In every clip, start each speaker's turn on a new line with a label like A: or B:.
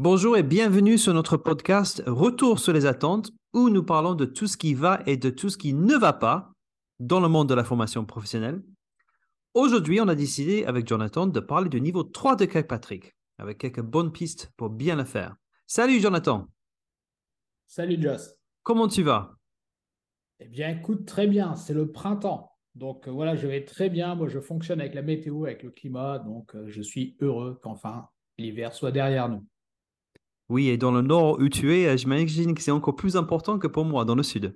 A: Bonjour et bienvenue sur notre podcast Retour sur les attentes où nous parlons de tout ce qui va et de tout ce qui ne va pas dans le monde de la formation professionnelle. Aujourd'hui, on a décidé avec Jonathan de parler du niveau 3 de Kirkpatrick avec quelques bonnes pistes pour bien le faire. Salut Jonathan.
B: Salut Joss.
A: Comment tu vas?
B: Eh bien, écoute, très bien. C'est le printemps. Donc euh, voilà, je vais très bien. Moi, je fonctionne avec la météo, avec le climat. Donc, euh, je suis heureux qu'enfin l'hiver soit derrière nous.
A: Oui, et dans le nord où tu es, euh, j'imagine que c'est encore plus important que pour moi dans le sud.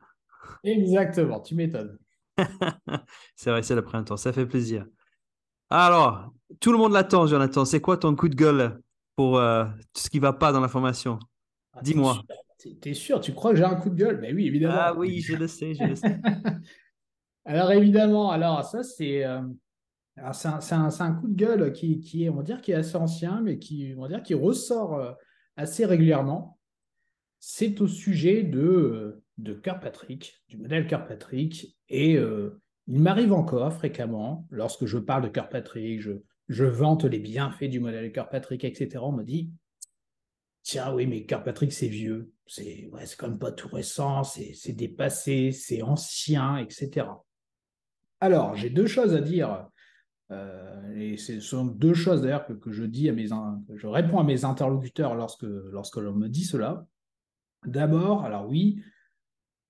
B: Exactement, tu m'étonnes.
A: c'est vrai, c'est le printemps, ça fait plaisir. Alors, tout le monde l'attend, Jonathan. C'est quoi ton coup de gueule pour euh, tout ce qui ne va pas dans la formation? Ah, Dis-moi.
B: T'es sûr Tu crois que j'ai un coup de gueule? Mais oui, évidemment.
A: Ah oui, je le sais, je le sais.
B: alors évidemment, alors ça c'est euh, c'est un, un, coup de gueule qui, qui, est, on va dire, qui est assez ancien, mais qui, on va dire, qui ressort assez régulièrement, c'est au sujet de, euh, de Kirkpatrick, du modèle Kirkpatrick. Et euh, il m'arrive encore fréquemment, lorsque je parle de Kirkpatrick, je, je vante les bienfaits du modèle Kirkpatrick, etc. On me dit Tiens, oui, mais Kirkpatrick, c'est vieux. C'est ouais, quand même pas tout récent, c'est dépassé, c'est ancien, etc. Alors, j'ai deux choses à dire euh, et ce sont deux choses d'ailleurs que, je dis à mes, je réponds à mes interlocuteurs lorsque, lorsque l'on me dit cela. D'abord, alors oui,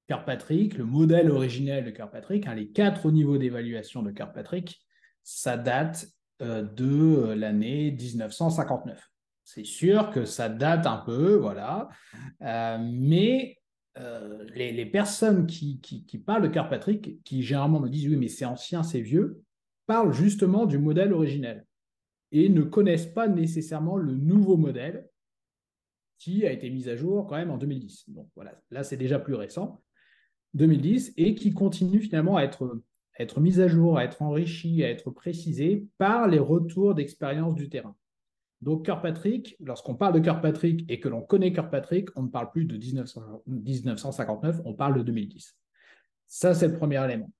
B: Kirkpatrick, le modèle originel de Kirkpatrick, hein, les quatre niveaux d'évaluation de Kirkpatrick, ça date euh, de l'année 1959. C'est sûr que ça date un peu, voilà, euh, mais les, personnes qui, qui, qui, parlent de Kirkpatrick, qui généralement me disent oui, mais c'est ancien, c'est vieux, parlent justement du modèle originel et ne connaissent pas nécessairement le nouveau modèle qui a été mis à jour quand même en 2010. Donc voilà, là c'est déjà plus récent, 2010, et qui continue finalement à être, être mis à jour, à être enrichi, à être précisé par les retours d'expérience du terrain. Donc Kirkpatrick, lorsqu'on parle de Kirkpatrick et que l'on connaît Kirkpatrick, on ne parle plus de 1959, on parle de 2010. Ça, c'est le premier élément.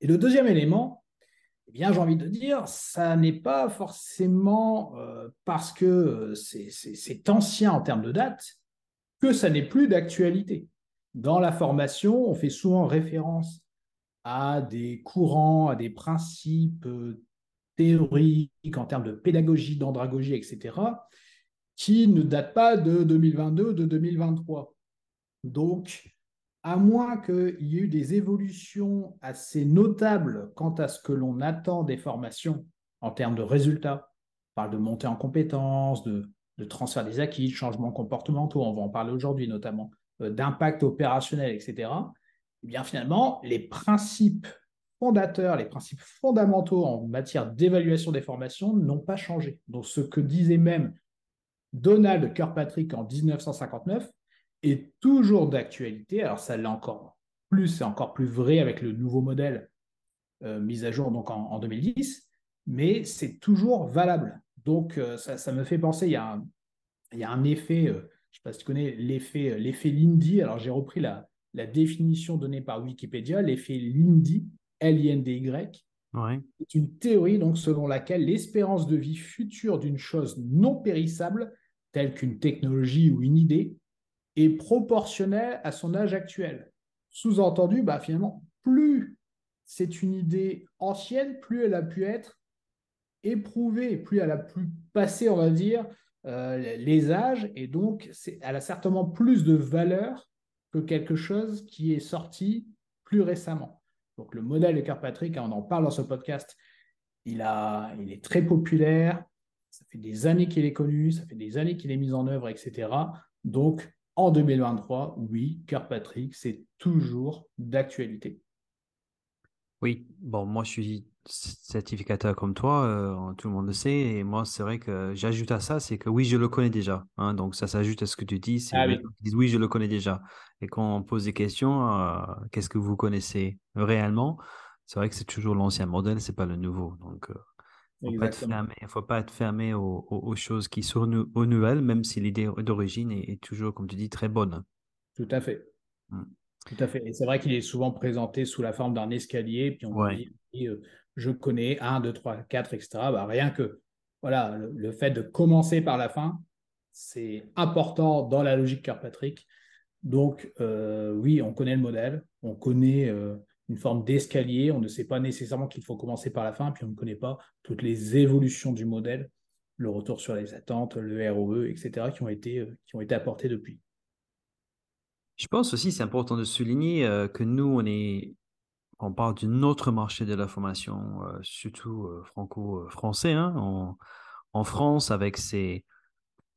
B: Et le deuxième élément, eh bien, j'ai envie de dire, ça n'est pas forcément euh, parce que euh, c'est ancien en termes de date que ça n'est plus d'actualité. Dans la formation, on fait souvent référence à des courants, à des principes euh, théoriques en termes de pédagogie, d'andragogie, etc., qui ne datent pas de 2022 ou de 2023. Donc, à moins qu'il y ait eu des évolutions assez notables quant à ce que l'on attend des formations en termes de résultats, on parle de montée en compétences, de, transfert des acquis, de changements comportementaux, on va en parler aujourd'hui notamment, euh, d'impact opérationnel, etc., eh bien finalement, les principes fondateurs, les principes fondamentaux en matière d'évaluation des formations n'ont pas changé. Donc ce que disait même Donald Kirkpatrick en 1959 est toujours d'actualité. Alors ça l'est encore plus, c'est encore plus vrai avec le nouveau modèle euh, mis à jour donc en, 2010, mais c'est toujours valable. Donc euh, ça, me fait penser, il y a un, il y a un effet, euh, je ne sais pas si tu connais l'effet, l'effet Lindy. Alors j'ai repris la, la définition donnée par Wikipédia, l'effet Lindy, L-I-N-D-Y. C'est une théorie donc selon laquelle l'espérance de vie future d'une chose non périssable, telle qu'une technologie ou une idée, est proportionnel à son âge actuel. Sous-entendu, bah, finalement, plus c'est une idée ancienne, plus elle a pu être éprouvée, plus elle a pu passer, on va dire, euh, les âges, et donc elle a certainement plus de valeur que quelque chose qui est sorti plus récemment. Donc le modèle de Kirkpatrick, hein, on en parle dans ce podcast, il, a, il est très populaire, ça fait des années qu'il est connu, ça fait des années qu'il est mis en œuvre, etc. Donc en 2023, oui, Kirkpatrick, c'est toujours d'actualité.
A: Oui, bon, moi je suis certificateur comme toi, euh, tout le monde le sait, et moi c'est vrai que j'ajoute à ça, c'est que oui, je le connais déjà. Hein, donc ça s'ajoute à ce que tu dis, c'est ah oui. disent oui, je le connais déjà. Et quand on pose des questions, euh, qu'est-ce que vous connaissez réellement? C'est vrai que c'est toujours l'ancien modèle, c'est pas le nouveau. Donc euh, il ne faut pas être fermé aux, choses qui sont aux nouvelles, même si l'idée d'origine est, toujours, comme tu dis, très bonne.
B: Tout à fait. Mmh. Tout à fait. Et c'est vrai qu'il est souvent présenté sous la forme d'un escalier, puis on dit, euh, je connais 1, 2, 3, 4, etc. rien que voilà, le, fait de commencer par la fin, c'est important dans la logique Kirkpatrick. Donc, euh, oui, on connaît le modèle, on connaît euh, une forme d'escalier, on ne sait pas nécessairement qu'il faut commencer par la fin, puis on ne connaît pas toutes les évolutions du modèle, le retour sur les attentes, le ROE, etc., qui ont été, euh, qui ont été apportés depuis.
A: Je pense aussi, c'est important de souligner que nous, on est, on parle d'un autre marché de la formation, surtout franco-français, hein, en, France, avec ses,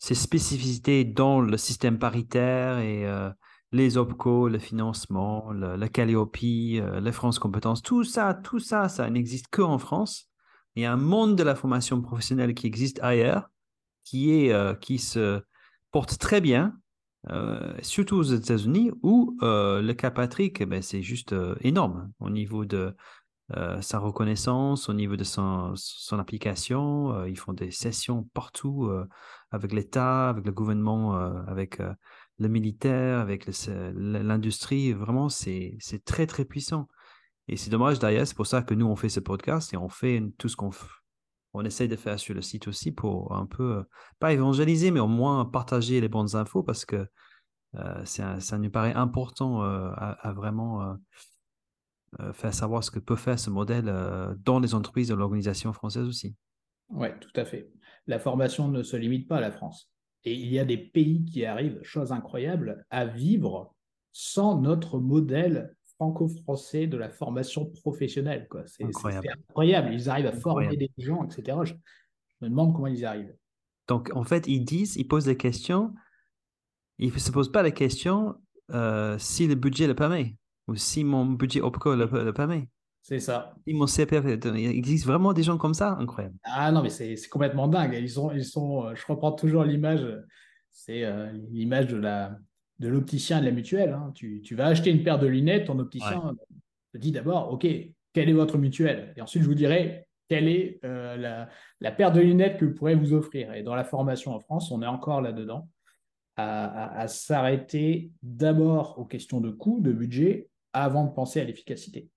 A: ses spécificités dans le système paritaire et euh, les OPCO, le financement, le, la Calliope, euh, les France Compétences, tout ça, tout ça, ça n'existe qu'en France. Il y a un monde de la formation professionnelle qui existe ailleurs, qui, est, euh, qui se porte très bien, surtout aux États-Unis, où le cas Patrick, eh ben, c'est juste énorme au niveau de euh, sa reconnaissance, au niveau de son, son application. Euh, ils font des sessions partout euh, avec l'État, avec le gouvernement, avec le militaire, avec l'industrie. Vraiment, c'est très, très puissant. Et c'est dommage d'ailleurs, c'est pour ça que nous, on fait ce podcast et on fait tout ce qu'on on essaye de faire sur le site aussi pour un peu, pas évangéliser, mais au moins partager les bonnes infos parce que ça nous paraît important à, vraiment euh, faire savoir ce que peut faire ce modèle euh, dans les entreprises de l'organisation française aussi.
B: Oui, tout à fait. La formation ne se limite pas à la France. Et il y a des pays qui arrivent, chose incroyable, à vivre sans notre modèle franco-français de la formation professionnelle. C'est incroyable. incroyable. Ils arrivent à former des gens, etc. Je, me demande comment ils y arrivent.
A: Donc, en fait, ils disent, ils posent des questions. Ils ne se posent pas la question euh, si le budget le permet ou si mon budget OPCO le, le permet.
B: C'est ça.
A: Si mon CPF, il existe vraiment des gens comme ça? Incroyable.
B: Ah non, mais c'est complètement dingue. Ils sont, ils sont, euh, je reprends toujours l'image, c'est euh, l'image de la de l'opticien de la mutuelle. Hein. Tu, tu, vas acheter une paire de lunettes, ton opticien te dit d'abord, OK, quelle est votre mutuelle? Et ensuite, je vous dirai quelle est euh, la, la, paire de lunettes que vous pourrez vous offrir? Et dans la formation en France, on est encore là-dedans, à, à s'arrêter d'abord aux questions de coût, de budget, avant de penser à l'efficacité.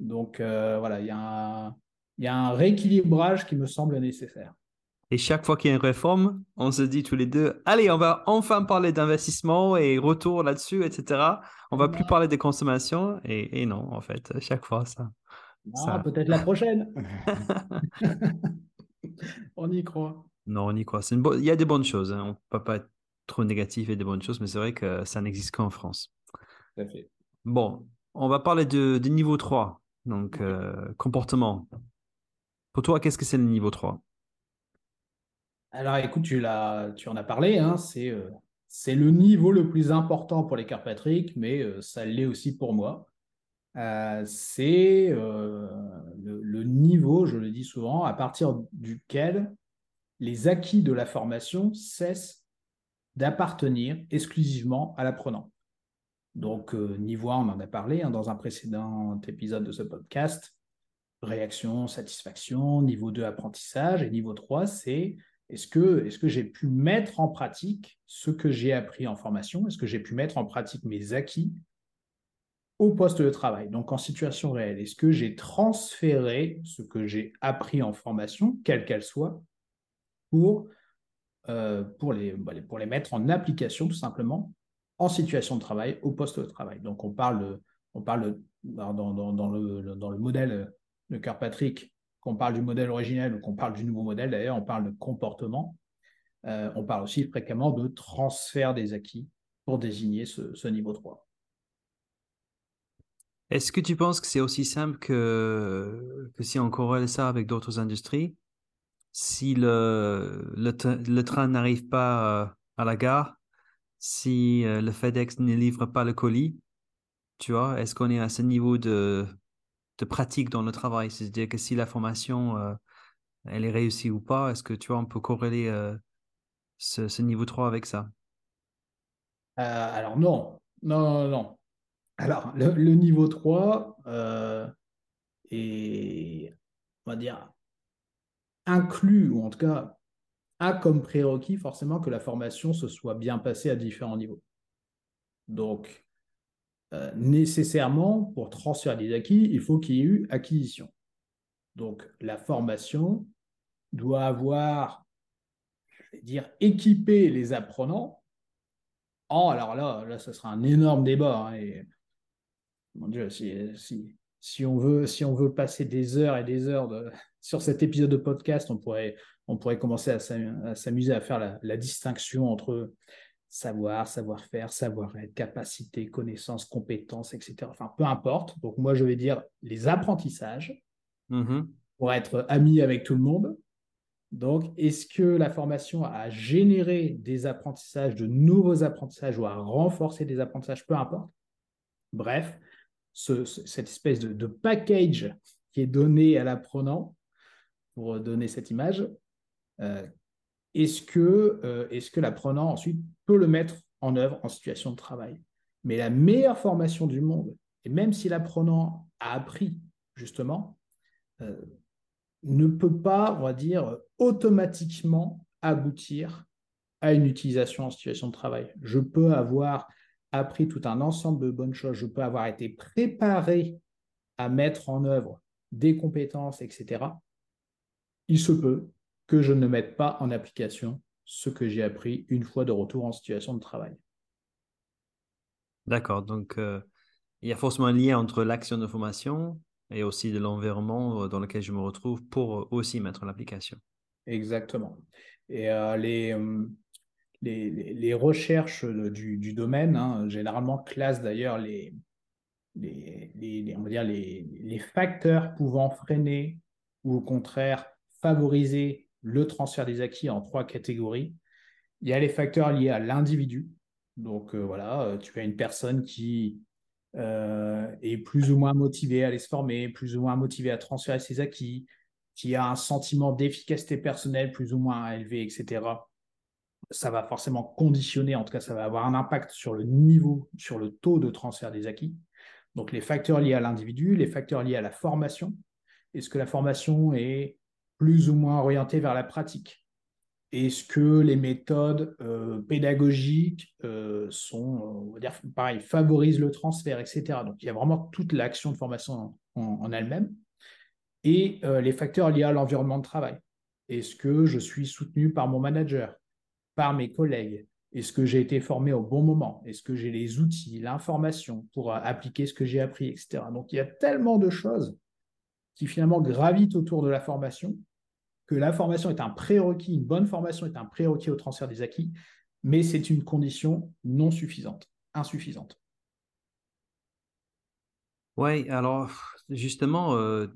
B: Donc euh, voilà, il y, y, a un rééquilibrage qui me semble nécessaire.
A: Et chaque fois qu'il y a une réforme, on se dit tous les deux, allez, on va enfin parler d'investissement et retour là-dessus, etc. On va plus parler de consommation. Et, non, en fait, chaque fois, ça.
B: Ah, peut-être la prochaine. on y croit.
A: Non, on y croit. Une Il y a des bonnes choses. Hein. On ne peut pas être trop négatif et des bonnes choses, mais c'est vrai que ça n'existe qu'en France.
B: Tout à fait.
A: Bon, on va parler de, niveau 3, donc euh, comportement. Pour toi, qu'est-ce que c'est le niveau 3
B: Alors écoute, tu, tu en as parlé, hein, euh, c'est le niveau le plus important pour les Patrick, mais euh, ça l'est aussi pour moi. c'est le, niveau, je le dis souvent, à partir duquel les acquis de la formation cessent d'appartenir exclusivement à l'apprenant. Donc, euh, niveau 1, on en a parlé hein, dans un précédent épisode de ce podcast. Réaction, satisfaction. Niveau 2, apprentissage. Et niveau 3, c'est est-ce que, est que j'ai pu mettre en pratique ce que j'ai appris en formation? Est-ce que j'ai pu mettre en pratique mes acquis au poste de travail, donc en situation réelle Est-ce que j'ai transféré ce que j'ai appris en formation, quelle qu'elle soit, pour, euh, bah, pour les mettre en application tout simplement en situation de travail, au poste de travail. Donc on parle, on parle dans, le, dans le modèle de Kirkpatrick, qu'on parle du modèle originel ou qu'on parle du nouveau modèle, d'ailleurs, on parle de comportement. Euh, on parle aussi fréquemment de transfert des acquis pour désigner ce, niveau 3.
A: Est-ce que tu penses que c'est aussi simple que, que si on corrèle ça avec d'autres industries Si le, le train n'arrive pas à la gare, si euh, le FedEx ne livre pas le colis, tu vois, est-ce qu'on est à ce niveau de, pratique dans le travail? C'est-à-dire que si la formation, euh, elle est réussie ou pas, est-ce que tu vois, on peut corréler euh, ce, niveau 3 avec ça?
B: Alors non, non, non, non. Alors, le, le niveau 3 est, on va dire, inclus, ou en tout cas a comme prérequis forcément que la formation se soit bien passée à différents niveaux. Donc, euh, nécessairement, pour transférer des acquis, il faut qu'il y ait eu acquisition. Donc, la formation doit avoir, dire, équiper les apprenants en, alors là, là, ça sera un énorme débat. Hein, mon Dieu, si, si, on veut, si on veut passer des heures et des heures de, sur cet épisode de podcast, on pourrait, on pourrait commencer à s'amuser à faire la, la, distinction entre savoir, savoir-faire, savoir-être, capacité, connaissance, compétences, etc. Enfin, peu importe. Donc, moi, je vais dire les apprentissages
A: mmh
B: pour être ami avec tout le monde. Donc, est-ce que la formation a généré des apprentissages, de nouveaux apprentissages ou a renforcé des apprentissages, peu importe. Bref, cette espèce de, package qui est donné à l'apprenant, pour donner cette image, euh, est-ce que, euh, est que l'apprenant ensuite peut le mettre en œuvre en situation de travail? Mais la meilleure formation du monde, et même si l'apprenant a appris justement, euh, ne peut pas, on va dire, automatiquement aboutir à une utilisation en situation de travail. Je peux avoir appris tout un ensemble de bonnes choses, je peux avoir été préparé à mettre en œuvre des compétences, etc. Il se peut que je ne mette pas en application ce que j'ai appris une fois de retour en situation de travail.
A: D'accord, donc euh, il y a forcément un lien entre l'action de formation et aussi de l'environnement euh, dans lequel je me retrouve pour euh, aussi mettre l'application.
B: Exactement. Et euh, les, les, recherches du, du domaine, hein, généralement, classent d'ailleurs les, on va les, facteurs pouvant freiner ou au contraire favoriser le transfert des acquis en trois catégories. Il y a les facteurs liés à l'individu. Donc voilà, tu as une personne qui euh, est plus ou moins motivé à aller se former, plus ou moins motivé à transférer ses acquis, qui a un sentiment d'efficacité personnelle plus ou moins élevé, etc., ça va forcément conditionner, en tout cas, ça va avoir un impact sur le niveau, sur le taux de transfert des acquis. Donc, les facteurs liés à l'individu, les facteurs liés à la formation. Est-ce que la formation est plus ou moins orientée vers la pratique? Est-ce que les méthodes euh, pédagogiques euh, sont, on va dire, pareil, favorisent le transfert, etc. Donc, il y a vraiment toute l'action de formation en, elle-même. Et euh, les facteurs liés à l'environnement de travail. Est-ce que je suis soutenu par mon manager, par mes collègues Est-ce que j'ai été formé au bon moment? Est-ce que j'ai les outils, l'information pour appliquer ce que j'ai appris, etc. Donc, il y a tellement de choses qui finalement gravitent autour de la formation que la formation est un prérequis, une bonne formation est un prérequis au transfert des acquis, mais c'est une condition non suffisante, insuffisante.
A: Oui, alors justement, euh,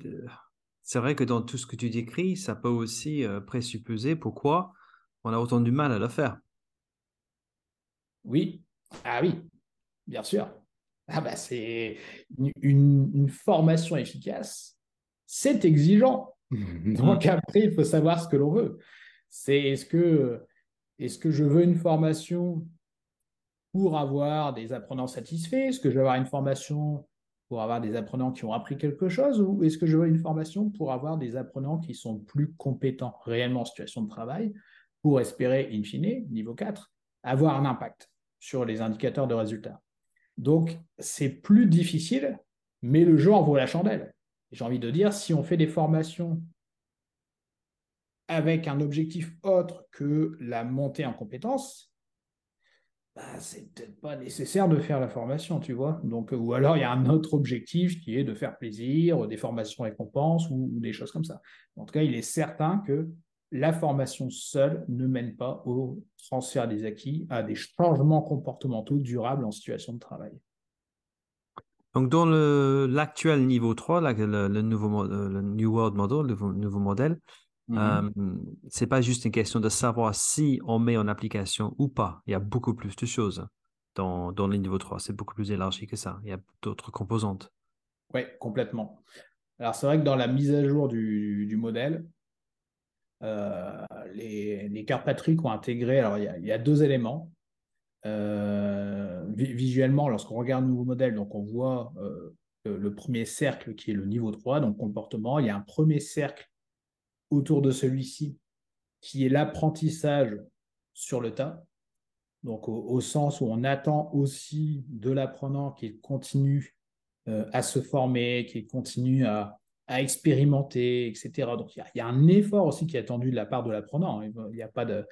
A: c'est vrai que dans tout ce que tu décris, ça peut aussi euh, présupposer pourquoi on a autant du mal à le faire.
B: Oui, ah oui, bien sûr. Ah bah c'est une formation efficace, c'est exigeant. Donc après, il faut savoir ce que l'on veut. C'est est-ce que, est que je veux une formation pour avoir des apprenants satisfaits? Est-ce que je veux avoir une formation pour avoir des apprenants qui ont appris quelque chose? Ou est-ce que je veux une formation pour avoir des apprenants qui sont plus compétents réellement en situation de travail? Pour espérer, in fine, niveau 4, avoir un impact sur les indicateurs de résultats Donc, c'est plus difficile, mais le jeu en vaut la chandelle j'ai envie de dire, si on fait des formations avec un objectif autre que la montée en compétences, bah, c'est peut-être pas nécessaire de faire la formation, tu vois. Donc, ou alors il y a un autre objectif qui est de faire plaisir, des formations récompenses ou, ou des choses comme ça. En tout cas, il est certain que la formation seule ne mène pas au transfert des acquis, à des changements comportementaux durables en situation de travail.
A: Donc, dans l'actuel niveau 3, le, nouveau, le New World Model, le nouveau modèle, mm-hmm. euh, c'est pas juste une question de savoir si on met en application ou pas. Il y a beaucoup plus de choses dans, dans le niveau 3. C'est beaucoup plus élargi que ça. Il y a d'autres composantes.
B: Oui, complètement. Alors, c'est vrai que dans la mise à jour du, du modèle, euh, les, les ont intégré, alors il y, a, deux éléments. Euh, visuellement, lorsqu'on regarde le nouveau modèle, donc on voit euh, le, premier cercle qui est le niveau 3, donc comportement. Il y a un premier cercle autour de celui-ci qui est l'apprentissage sur le tas. Donc au, sens où on attend aussi de l'apprenant qu'il continue à se former, qu'il continue à, expérimenter, etc. Donc il y, a, un effort aussi qui est attendu de la part de l'apprenant. Il n'y a pas de,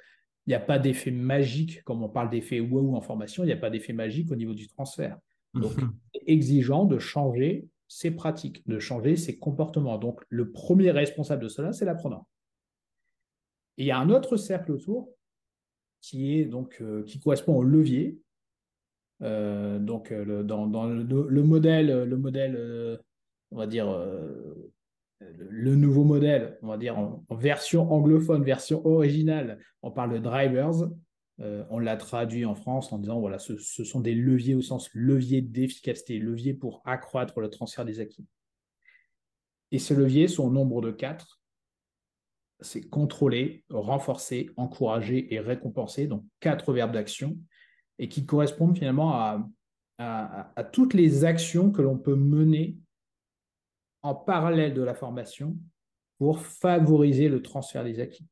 B: Il n'y a pas d'effet magique, comme on parle d'effet wow en formation, il n'y a pas d'effet magique au niveau du transfert. Donc, mhm. c'est exigeant de changer ses pratiques, de changer ses comportements. Donc, le premier responsable de cela, c'est l'apprenant. Et il y a un autre cercle autour qui, est donc, euh, qui correspond au levier. Euh, donc, euh, dans, le, modèle, le modèle on va dire, le nouveau modèle, on va dire en, version anglophone, version originale, on parle de drivers. on l'a traduit en France en disant voilà, ce, ce, sont des leviers au sens levier d'efficacité, levier pour accroître le transfert des acquis. Et ces leviers sont au nombre de quatre c'est contrôler, renforcer, encourager et récompenser, donc quatre verbes d'action, et qui correspondent finalement à, à, toutes les actions que l'on peut mener en parallèle de la formation pour favoriser le transfert des acquis.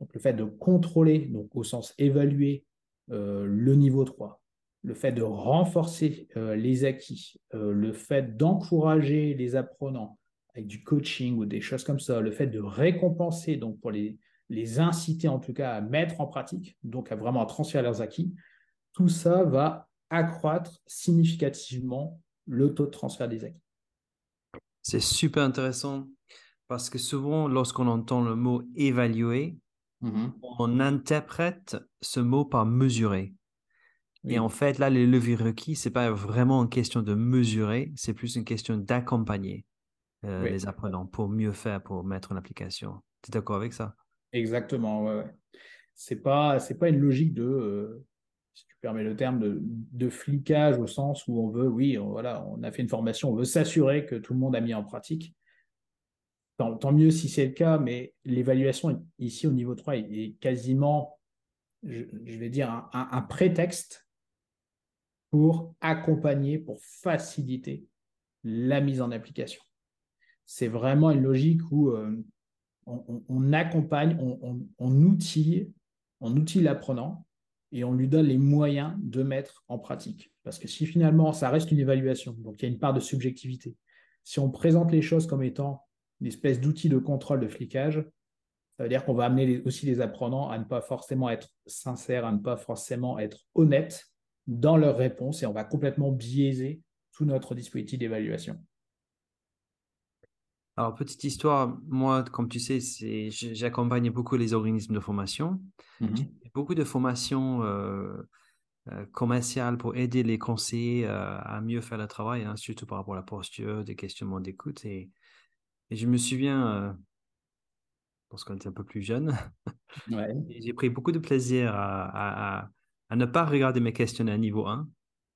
B: Donc le fait de contrôler, donc au sens évaluer euh, le niveau 3, le fait de renforcer euh, les acquis, euh, le fait d'encourager les apprenants, avec du coaching ou des choses comme ça, le fait de récompenser, donc pour les, les inciter en tout cas à mettre en pratique, donc à vraiment transférer leurs acquis, tout ça va accroître significativement le taux de transfert des acquis.
A: C'est super intéressant parce que souvent, lorsqu'on entend le mot évaluer, mm-hmm. on interprète ce mot par mesurer. Et en fait, là, les leviers requis, ce n'est pas vraiment une question de mesurer, c'est plus une question d'accompagner. Euh, les apprenants pour mieux faire, pour mettre en application. Tu es d'accord avec ça?
B: Exactement, ouais. C'est pas, c'est pas une logique de, euh, si tu permets le terme, de, de, flicage au sens où on veut, oui, on, voilà, on a fait une formation, on veut s'assurer que tout le monde a mis en pratique. Tant, mieux si c'est le cas, mais l'évaluation ici au niveau 3 est, quasiment, je, vais dire, un, prétexte pour accompagner, pour faciliter la mise en application c'est vraiment une logique où euh, on, accompagne, on, on, outille, on outille l'apprenant et on lui donne les moyens de mettre en pratique. Parce que si finalement, ça reste une évaluation, donc il y a une part de subjectivité, si on présente les choses comme étant une espèce d'outil de contrôle de flicage, ça veut dire qu'on va amener aussi les apprenants à ne pas forcément être sincères, à ne pas forcément être honnêtes dans leurs réponses et on va complètement biaiser tout notre dispositif d'évaluation.
A: Alors, petite histoire, moi, comme tu sais, j'accompagne beaucoup les organismes de formation. Mmh beaucoup de formations euh, euh, commerciales pour aider les conseillers euh, à mieux faire le travail, hein, surtout par rapport à la posture, des questionnements d'écoute. Et, je me souviens, lorsqu'on était un peu plus jeune, j'ai pris beaucoup de plaisir à, ne pas regarder mes questionnaires niveau 1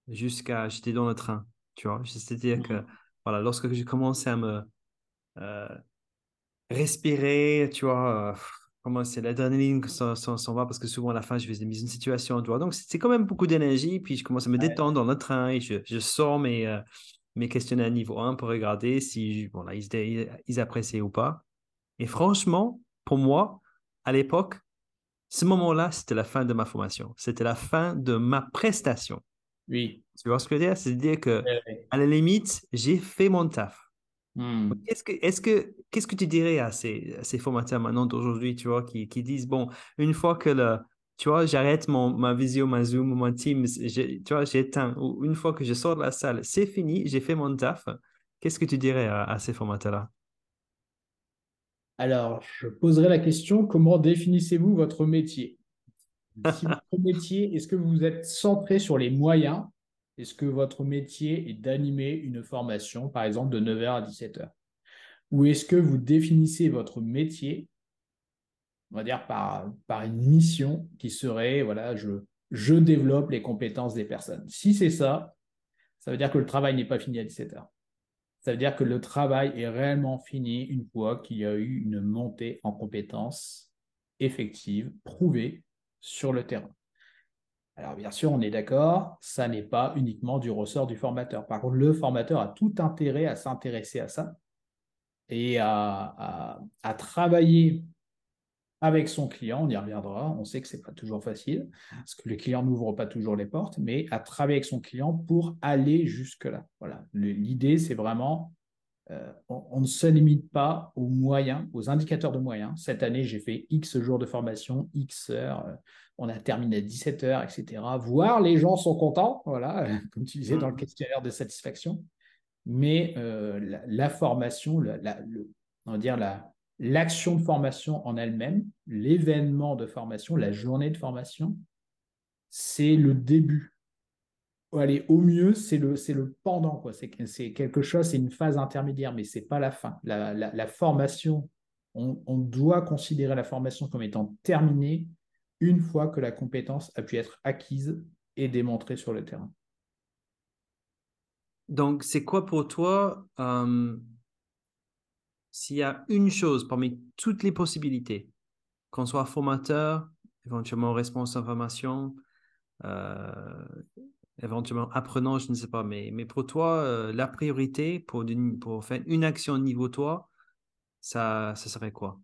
A: jusqu'à j'étais dans le train. Tu vois, c'est-à-dire mmh que voilà, lorsque j'ai commencé à me respirer, tu vois, euh, comment c'est l'adrénaline s'en va parce que souvent à la fin je fais des mises en situation, tu vois. Donc c'est quand même beaucoup d'énergie, puis je commence à me détendre dans le train et je, je sors mes, euh, mes questionnaires niveau 1 pour regarder si bon, là, ils, ils appréciaient ou pas. Et franchement, pour moi, à l'époque, ce moment-là, c'était la fin de ma formation. C'était la fin de ma prestation.
B: Oui.
A: Tu vois ce que je veux dire? C'est-à-dire que, à la limite, j'ai fait mon taf. Hmm. Qu'est-ce que, est-ce que, qu'est-ce que tu dirais à ces, ces formateurs maintenant d'aujourd'hui, tu vois, qui, qui, disent, bon, une fois que le, tu vois, j'arrête mon, ma visio, ma Zoom, mon Teams, tu vois, j'éteins, ou une fois que je sors de la salle, c'est fini, j'ai fait mon taf. Qu'est-ce que tu dirais à, ces formateurs-là?
B: Alors, je poserai la question, comment définissez-vous votre métier? Si votre métier, est-ce que vous êtes centré sur les moyens est-ce que votre métier est d'animer une formation, par exemple, de 9h à 17h Ou est-ce que vous définissez votre métier, on va dire, par, une mission qui serait, voilà, je, je développe les compétences des personnes? Si c'est ça, ça veut dire que le travail n'est pas fini à 17h. Ça veut dire que le travail est réellement fini une fois qu'il y a eu une montée en compétences effectives, prouvées sur le terrain. Alors bien sûr, on est d'accord, ça n'est pas uniquement du ressort du formateur. Par contre, le formateur a tout intérêt à s'intéresser à ça et à, travailler avec son client, on y reviendra, on sait que ce n'est pas toujours facile, parce que le client n'ouvre pas toujours les portes, mais à travailler avec son client pour aller jusque-là. Voilà. L'idée, c'est vraiment euh, on, ne se limite pas aux moyens, aux indicateurs de moyens. Cette année, j'ai fait X jours de formation, X heures, euh, on a terminé à 17 heures, etc. Voire les gens sont contents, voilà, comme tu disais dans le mmh. questionnaire de satisfaction. Mais euh, la, formation, la, on va dire l'action de formation en elle-même, l'événement de formation, la journée de formation, c'est le début allez, au mieux, c'est le, c'est le pendant. Quoi. C'est, c'est quelque chose, c'est une phase intermédiaire, mais ce n'est pas la fin. La, formation, on, on, doit considérer la formation comme étant terminée une fois que la compétence a pu être acquise et démontrée sur le terrain.
A: Donc, c'est quoi pour toi, euh, s'il y a une chose parmi toutes les possibilités, qu'on soit formateur, éventuellement responsable de formation, euh, éventuellement apprenant, je ne sais pas, mais, mais pour toi, euh, la priorité pour, pour faire une action au niveau toi, ça, ça serait quoi?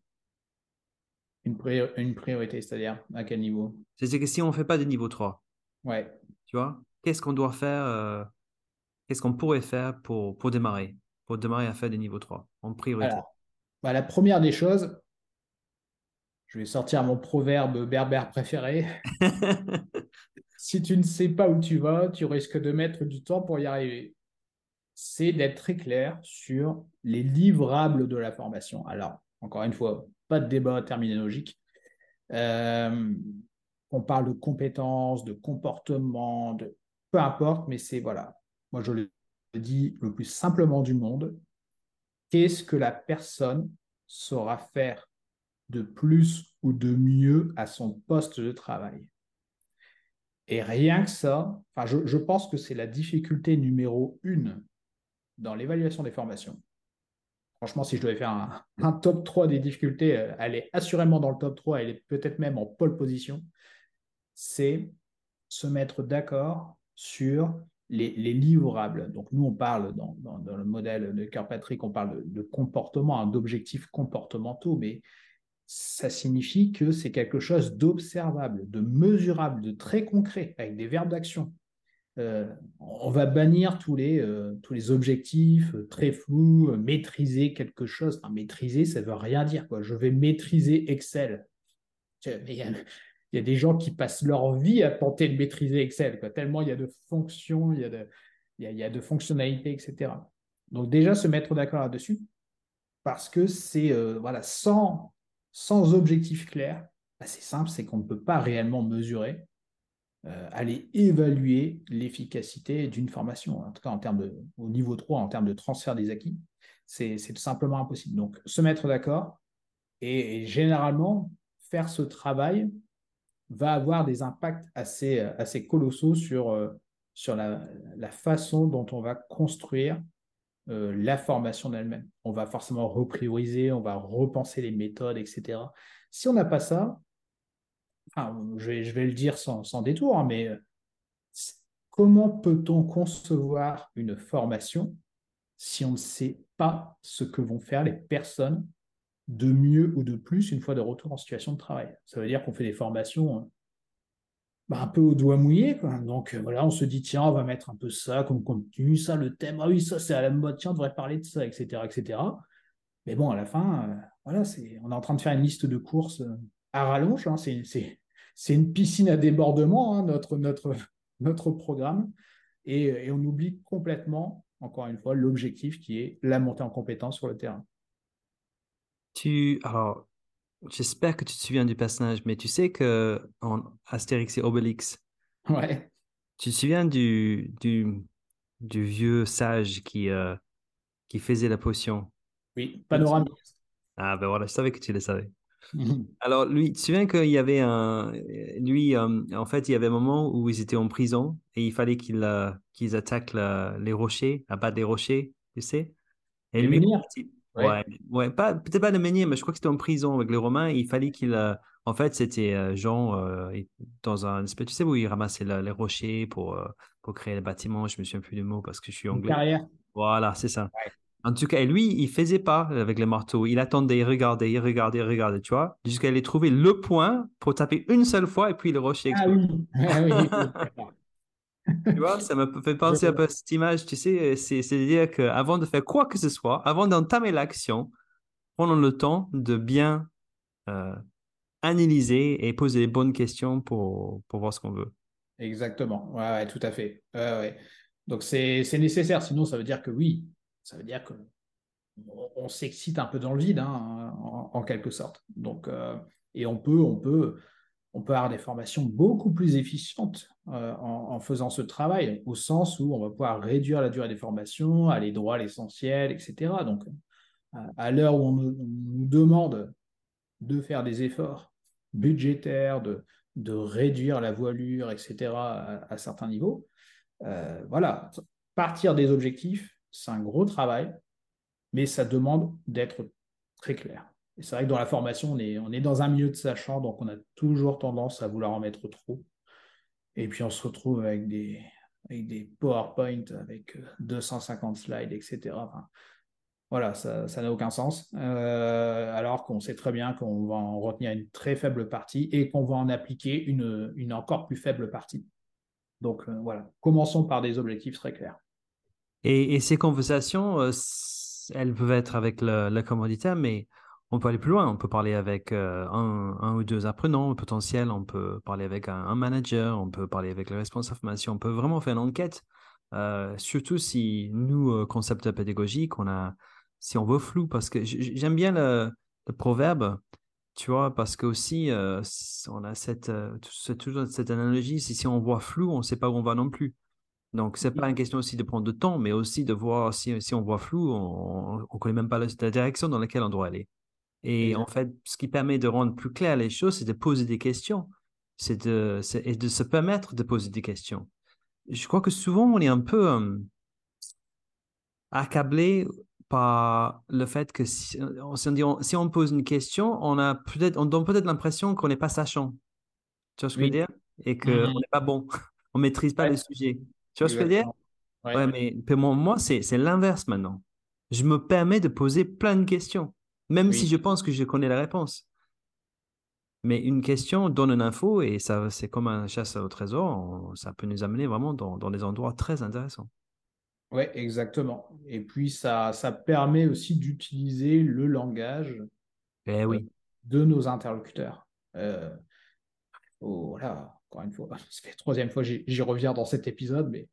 B: Une, une priorité, c'est-à-dire à quel niveau?
A: C'est que si on ne fait pas de niveau 3,
B: ouais.
A: tu vois, qu'est-ce qu'on doit faire, euh, qu'est-ce qu'on pourrait faire pour, pour démarrer, pour démarrer à faire des niveaux 3 en priorité?
B: Bah, La première des choses, je vais sortir mon proverbe berbère préféré. si tu ne sais pas où tu vas, tu risques de mettre du temps pour y arriver. C'est d'être très clair sur les livrables de la formation. Alors, encore une fois, pas de débat terminologique. Euh, on parle de compétences, de comportement, de peu importe, mais c'est voilà. Moi, je le dis le plus simplement du monde. Qu'est-ce que la personne saura faire de plus ou de mieux à son poste de travail? Et rien que ça, enfin, je, pense que c'est la difficulté numéro une dans l'évaluation des formations. Franchement, si je devais faire un, top 3 des difficultés, euh, elle est assurément dans le top 3, elle est peut-être même en pole position, c'est se mettre d'accord sur les, livrables. Donc nous, on parle dans, le modèle de Kirkpatrick, on parle de, comportement, hein, d'objectifs comportementaux, mais ça signifie que c'est quelque chose d'observable, de mesurable, de très concret, avec des verbes d'action. Euh, on va bannir tous les, euh, tous les objectifs euh, très flous, maîtriser quelque chose. maîtriser, ça ne veut rien dire. Quoi. Je vais maîtriser Excel. Il y, a, des gens qui passent leur vie à tenter de maîtriser Excel, tellement il y a de fonctions, il y a de, y a de fonctionnalités, etc. Donc déjà, se mettre d'accord là-dessus, parce que c'est voilà, sans, sans objectif clair, bah, c'est simple, c'est qu'on ne peut pas réellement mesurer, euh, aller évaluer l'efficacité d'une formation, en tout cas au niveau 3, en termes de transfert des acquis, c'est tout simplement impossible. Donc, se mettre d'accord et, généralement, faire ce travail va avoir des impacts assez, assez colossaux sur, euh, la façon dont on va construire euh, la formation d'elle-même. On va forcément reprioriser, on va repenser les méthodes, etc. Si on n'a pas ça, je, vais, le dire sans, détour, hein, mais euh, comment peut-on concevoir une formation si on ne sait pas ce que vont faire les personnes de mieux ou de plus une fois de retour en situation de travail? Ça veut dire qu'on fait des formations hein, bah, un peu au doigt mouillé. Donc euh, voilà, on se dit, tiens, on va mettre un peu ça comme contenu, ça, le thème, ah oui, ça, c'est à la mode, tiens, on devrait parler de ça, etc. etc. Mais bon, à la fin, euh, voilà, c'est, on est en train de faire une liste de courses euh, à rallonge. Hein, c'est, c'est, une piscine à débordement, hein, notre, notre, notre programme. Et, et, on oublie complètement, encore une fois, l'objectif qui est la montée en compétence sur le terrain.
A: Tu, alors, J'espère que tu te souviens du personnage, mais tu sais que en Astérix et Obélix,
B: ouais.
A: tu te souviens du, du, du vieux sage qui, euh, qui faisait la potion?
B: Oui, panoramique.
A: Ah ben voilà, je savais que tu le savais. Alors lui, tu te souviens qu'il y avait un... Lui, euh, en fait, il y avait un moment où ils étaient en prison et il fallait qu'ils euh, qu'ils attaquent les rochers, à bas des rochers, tu sais?
B: Et lui,
A: Ouais, ouais, pas, peut-être pas de menhir, mais je crois que c'était en prison avec les Romains. Il fallait qu'il. Euh, en fait, c'était euh, Jean euh, dans un espèce, tu sais, où il ramassait les rochers pour, pour créer le bâtiment. Je me souviens plus du mot parce que je suis anglais.
B: carrière.
A: Voilà, c'est ça. En tout cas, lui, il faisait pas avec les marteaux. Il attendait, il regardait, il regardait, il regardait, tu vois, jusqu'à aller trouver le point pour taper une seule fois et puis le rocher
B: Ah oui, ah oui.
A: Tu vois, ça me fait penser un peu à cette image, tu sais, c'est-à-dire qu'avant de faire quoi que ce soit, avant d'entamer l'action, prenons le temps de bien euh, analyser et poser les bonnes questions pour, pour voir ce qu'on veut.
B: Exactement, ouais, tout à fait. Donc c'est nécessaire, sinon ça veut dire que oui, ça veut dire que on, s'excite un peu dans le vide, hein, en, quelque sorte. Donc, euh, et on peut, on peut on peut avoir des formations beaucoup plus efficientes euh, en, faisant ce travail, au sens où on va pouvoir réduire la durée des formations, aller droit à l'essentiel, etc. Donc, à l'heure où on nous, demande de faire des efforts budgétaires, de, de réduire la voilure, etc., à, certains niveaux, euh, voilà, partir des objectifs, c'est un gros travail, mais ça demande d'être très clair. C'est vrai que dans la formation, on est, dans un milieu de sachant, donc on a toujours tendance à vouloir en mettre trop. Et puis on se retrouve avec des, avec des PowerPoint avec 250 euh, slides, etc. voilà, ça n'a aucun sens. Euh, alors qu'on sait très bien qu'on va en retenir une très faible partie et qu'on va en appliquer une, encore plus faible partie. Donc euh, voilà, commençons par des objectifs très clairs.
A: Et, et ces conversations, elles peuvent être avec le, le commanditaire, mais on peut aller plus loin. On peut parler avec euh, un, ou deux apprenants potentiels, on peut parler avec un, manager, on peut parler avec le responsable formation. On peut vraiment faire une enquête, euh, surtout si nous, euh, concept pédagogique, on a, si on veut flou, parce que j'aime bien le, proverbe, tu vois, parce que aussi, on a cette, toujours cette analogie, si, si on voit flou, on ne sait pas où on va non plus. Donc, ce n'est pas une question aussi de prendre de temps, mais aussi de voir si, si on voit flou, on ne connaît même pas la direction dans laquelle on doit aller. Et en fait, ce qui permet de rendre plus clair les choses, c'est de poser des questions. C'est de, et de se permettre de poser des questions. Je crois que souvent, on est un peu accablé par le fait que si, on, si on pose une question, on, a peut on donne peut-être l'impression qu'on n'est pas sachant. Tu vois ce que je veux dire? Et qu'on mmh n'est pas bon. on ne maîtrise pas le sujet. Tu vois ce que je veux dire? Ouais. mais pour moi, c'est l'inverse maintenant. Je me permets de poser plein de questions même si je pense que je connais la réponse. Mais une question donne une info et ça, c'est comme un chasse au trésor. ça peut nous amener vraiment dans, des endroits très intéressants.
B: Oui, exactement. Et puis, ça, ça permet aussi d'utiliser le langage
A: eh oui.
B: Euh, de nos interlocuteurs. Euh, oh, voilà, encore une fois, c'est la troisième fois j'y reviens dans cet épisode, mais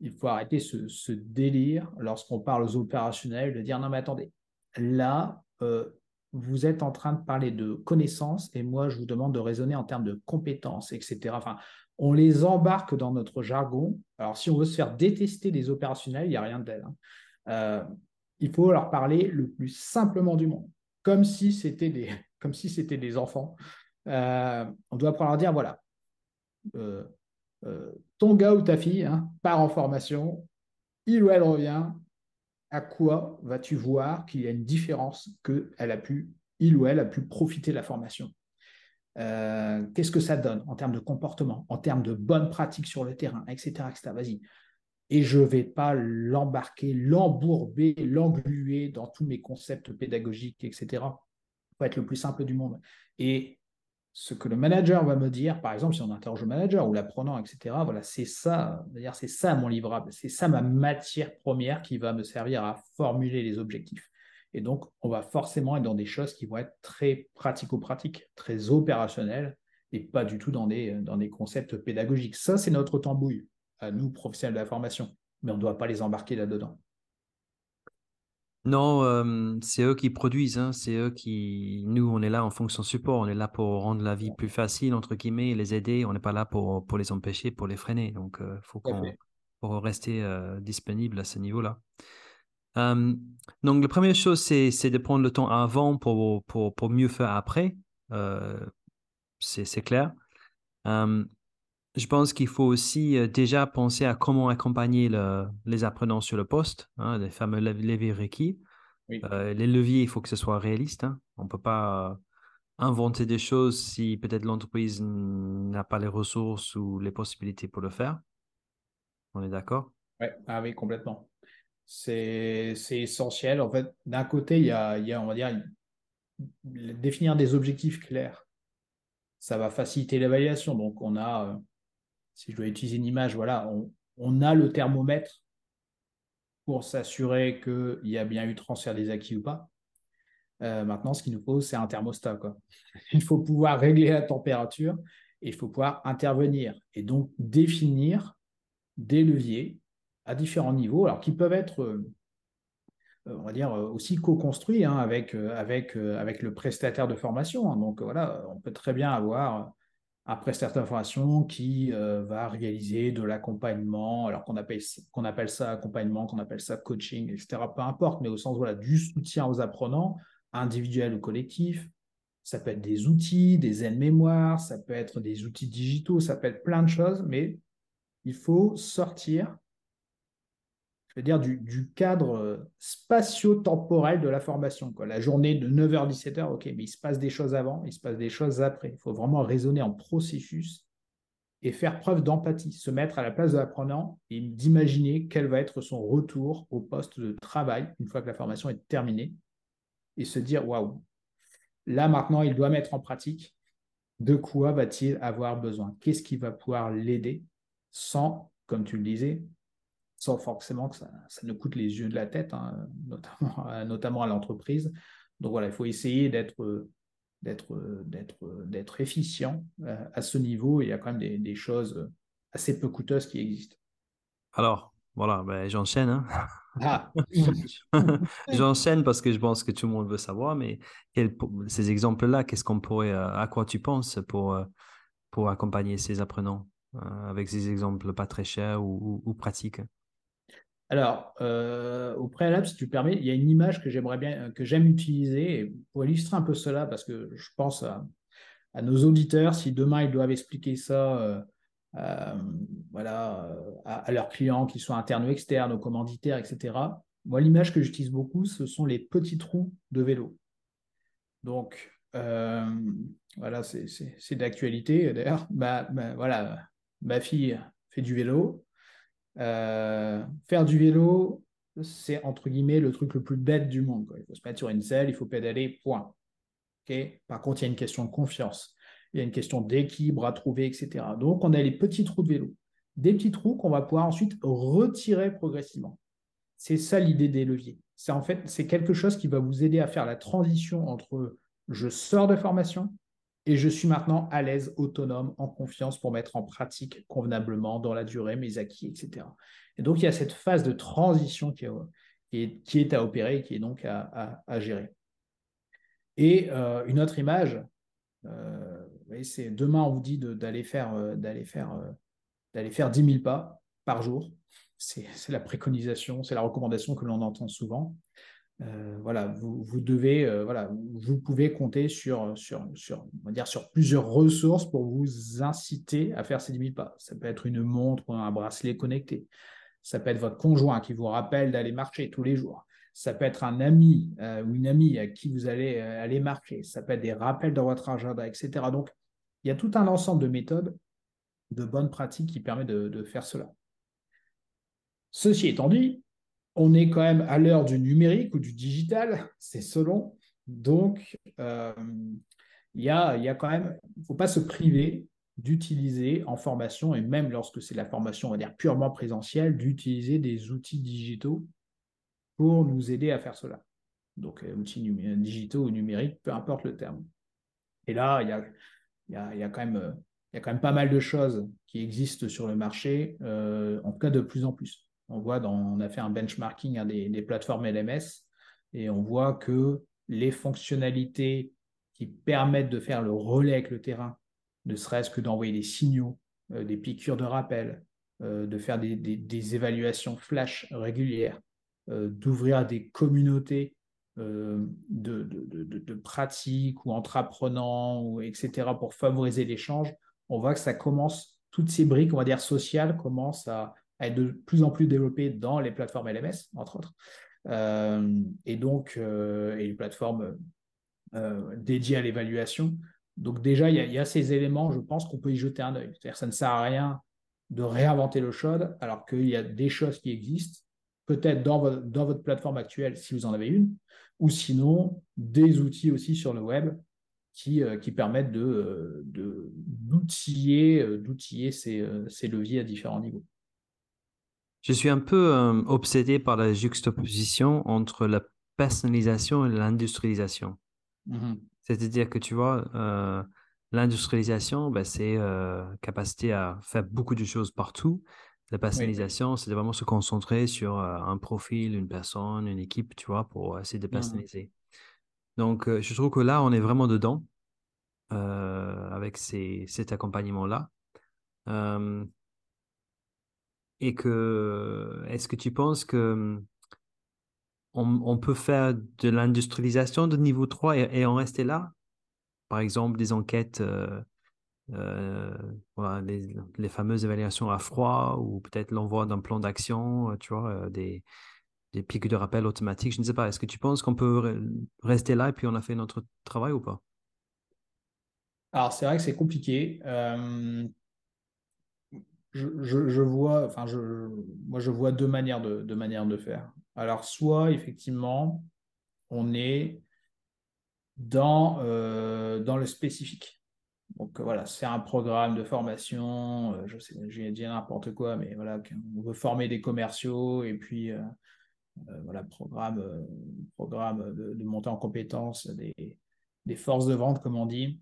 B: il faut arrêter ce, ce délire lorsqu'on parle aux opérationnels de dire non, mais attendez, là, euh, vous êtes en train de parler de connaissances et moi, je vous demande de raisonner en termes de compétences, etc. Enfin, on les embarque dans notre jargon. Alors, si on veut se faire détester des opérationnels, il n'y a rien de tel. Hein. Euh, il faut leur parler le plus simplement du monde, comme si c'était des, comme si c'était des enfants. Euh, on doit pouvoir leur dire voilà, ton gars ou ta fille hein, part en formation, il ou elle revient, à quoi vas-tu voir qu'il y a une différence que elle a pu, il ou elle a pu profiter de la formation? Euh, Qu'est-ce que ça donne en termes de comportement, en termes de bonnes pratiques sur le terrain, etc. Vas-y. Et je ne vais pas l'embarquer, l'embourber, l'engluer dans tous mes concepts pédagogiques, etc. Pour être le plus simple du monde. Et ce que le manager va me dire, par exemple, si on interroge le manager ou l'apprenant, etc., voilà, c'est ça, c'est ça mon livrable, c'est ça ma matière première qui va me servir à formuler les objectifs. Et donc, on va forcément être dans des choses qui vont être très pratico-pratiques, très opérationnelles, et pas du tout dans des, dans des concepts pédagogiques. Ça, c'est notre tambouille, à nous, professionnels de la formation, mais on ne doit pas les embarquer là-dedans.
A: Non, c'est eux qui produisent, hein, c'est eux qui. Nous, on est là en fonction support, on est là pour rendre la vie plus facile, entre guillemets, les aider, on n'est pas là pour, pour les empêcher, pour les freiner. Donc, il faut qu'on pour rester disponible à ce niveau-là. donc, la première chose, c'est de prendre le temps avant pour, pour, pour mieux faire après. c'est clair je pense qu'il faut aussi euh, déjà penser à comment accompagner les apprenants sur le poste, hein, les fameux leviers requis. Euh, les leviers, il faut que ce soit réaliste. Hein. On ne peut pas inventer des choses si peut-être l'entreprise n'a pas les ressources ou les possibilités pour le faire. On est d'accord?
B: Ouais. Ah oui, complètement. C'est essentiel. En fait, d'un côté, il y, a, il y a, on va dire, définir des objectifs clairs. Ça va faciliter l'évaluation. Donc, on a euh, si je dois utiliser une image, voilà, on, a le thermomètre pour s'assurer qu'il y a bien eu transfert des acquis ou pas. Euh, maintenant, ce qu'il nous faut, c'est un thermostat. Il faut pouvoir régler la température et il faut pouvoir intervenir et donc définir des leviers à différents niveaux, alors qui peuvent être, euh, on va dire, aussi co-construits hein, avec, euh, avec, avec le prestataire de formation. Hein. Donc voilà, on peut très bien avoir un prestataire de formation qui va réaliser de l'accompagnement, alors qu'on appelle, appelle ça accompagnement, qu'on appelle ça coaching, etc. Peu importe, mais au sens voilà, du soutien aux apprenants individuel ou collectif. Ça peut être des outils, des aides-mémoire, ça peut être des outils digitaux, ça peut être plein de choses, mais il faut sortir, je veux dire, du, cadre spatio-temporel de la formation. La journée de 9h-17h, ok, mais il se passe des choses avant, il se passe des choses après. Il faut vraiment raisonner en processus et faire preuve d'empathie, se mettre à la place de l'apprenant et d'imaginer quel va être son retour au poste de travail une fois que la formation est terminée et se dire waouh, là maintenant il doit mettre en pratique de quoi va-t-il avoir besoin? Qu'est-ce qui va pouvoir l'aider sans, comme tu le disais, sans forcément que ça, ne coûte les yeux de la tête, hein, notamment, notamment à l'entreprise. Donc voilà, il faut essayer d'être d'être d'être d'être efficient euh, à ce niveau. Il y a quand même des, des choses assez peu coûteuses qui existent.
A: Alors, voilà, ben, j'enchaîne. Hein. Ah. j'enchaîne parce que je pense que tout le monde veut savoir, mais ces exemples-là, qu'est-ce qu'on pourrait, euh, à quoi tu penses pour, euh, pour accompagner ces apprenants euh, avec ces exemples pas très chers ou, pratiques?
B: Alors, au préalable, si tu permets, il y a une image que j'aimerais bien, que j'aime utiliser pour illustrer un peu cela, parce que je pense à, nos auditeurs, si demain ils doivent expliquer ça euh, euh, à, leurs clients, qu'ils soient internes ou externes, aux commanditaires, etc. Moi, l'image que j'utilise beaucoup, ce sont les petits trous de vélo. Donc, euh, voilà, c'est d'actualité. D'ailleurs, voilà, ma fille fait du vélo. Faire du vélo, c'est entre guillemets le truc le plus bête du monde. Il faut se mettre sur une selle, il faut pédaler, point. Par contre, il y a une question de confiance il y a une question d'équilibre à trouver, etc. Donc, on a les petits trous de vélo. Des petits trous qu'on va pouvoir ensuite retirer progressivement. C'est ça l'idée des leviers. C'est en fait, c'est quelque chose qui va vous aider à faire la transition entre je sors de formation et je suis maintenant à l'aise, autonome, en confiance pour mettre en pratique convenablement dans la durée mes acquis, etc. Et donc, il y a cette phase de transition qui est, à opérer et qui est donc à, gérer. Et euh, une autre image, euh, c'est demain, on vous dit d'aller faire, euh, d'aller faire, d'aller faire 10 000 pas par jour. C'est la préconisation, c'est la recommandation que l'on entend souvent. Euh, voilà, vous, vous devez, voilà, vous pouvez compter sur, sur, sur, dire sur plusieurs ressources pour vous inciter à faire ces 10 000 pas. Ça peut être une montre ou un bracelet connecté. Ça peut être votre conjoint qui vous rappelle d'aller marcher tous les jours. Ça peut être un ami ou une amie à qui vous allez aller marcher. Ça peut être des rappels dans votre agenda, etc. Donc, il y a tout un ensemble de méthodes, de bonnes pratiques qui permettent de, faire cela. Ceci étant dit, on est quand même à l'heure du numérique ou du digital, c'est selon. Donc, euh, il, y a, y a quand même, il ne faut pas se priver d'utiliser en formation, et même lorsque c'est la formation, purement présentielle, d'utiliser des outils digitaux pour nous aider à faire cela. Donc, euh, outils digitaux ou numériques, peu importe le terme. Et là, il y a y a, quand même, euh, quand même pas mal de choses qui existent sur le marché, en tout cas de plus en plus. On voit, a fait un benchmarking des, plateformes LMS et on voit que les fonctionnalités qui permettent de faire le relais avec le terrain, ne serait-ce que d'envoyer des signaux, euh, des piqûres de rappel, de faire des, évaluations flash régulières, d'ouvrir des communautés euh, de, pratiques ou entre apprenants, ou etc., pour favoriser l'échange, on voit que ça commence, toutes ces briques, on va dire sociales, commencent à, être de plus en plus développées dans les plateformes LMS, entre autres. Euh, et donc, euh, et les plateformes dédiées à l'évaluation. Donc déjà, il y, a, ces éléments, je pense qu'on peut y jeter un œil. C'est-à-dire ça ne sert à rien de réinventer le chaude, alors qu'il y a des choses qui existent, peut-être dans, dans votre plateforme actuelle, si vous en avez une, ou sinon des outils aussi sur le web qui, qui permettent d'outiller ces, ces leviers à différents niveaux.
A: Je suis un peu obsédé par la juxtaposition entre la personnalisation et l'industrialisation. Mmh C'est-à-dire que tu vois, l'industrialisation, ben, c'est capacité à faire beaucoup de choses partout. La personnalisation, c'est vraiment se concentrer sur un profil, une personne, une équipe, tu vois, pour essayer de mmh personnaliser. Donc, je trouve que là, on est vraiment dedans avec cet accompagnement-là. Et que, est-ce que tu penses que mmh, on, peut faire de l'industrialisation de niveau 3 et, en rester là? Par exemple, des enquêtes, les, fameuses évaluations à froid ou peut-être l'envoi d'un plan d'action, tu vois, des, des pics de rappel automatiques. Je ne sais pas, est-ce que tu penses qu'on peut rester là et puis on a fait notre travail ou pas?
B: Alors, c'est vrai que c'est compliqué. Je, vois, enfin, moi, je vois deux manières de, de faire. Alors, soit, effectivement, on est dans, euh, le spécifique. Donc voilà, c'est un programme de formation, euh, je sais, j'ai dit n'importe quoi, mais voilà, on veut former des commerciaux et puis euh, euh, voilà, programme, euh, programme de, montée en compétences des, forces de vente, comme on dit.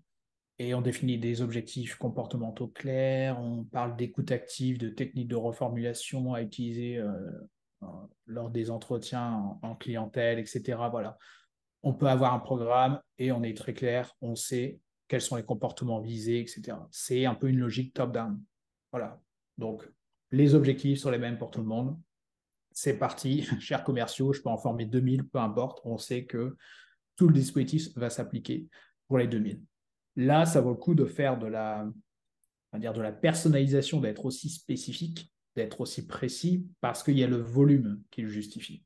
B: Et on définit des objectifs comportementaux clairs, on parle d'écoute active, de techniques de reformulation à utiliser euh, lors des entretiens en, clientèle, etc. Voilà. On peut avoir un programme et on est très clair, on sait quels sont les comportements visés, etc. C'est un peu une logique top-down. Voilà. Donc, les objectifs sont les mêmes pour tout le monde c'est parti, chers commerciaux, je peux en former 2000, peu importe, on sait que tout le dispositif va s'appliquer pour les 2000. Là, ça vaut le coup de faire de la, dire de la personnalisation, d'être aussi spécifique, d'être aussi précis, parce qu'il y a le volume qui le justifie.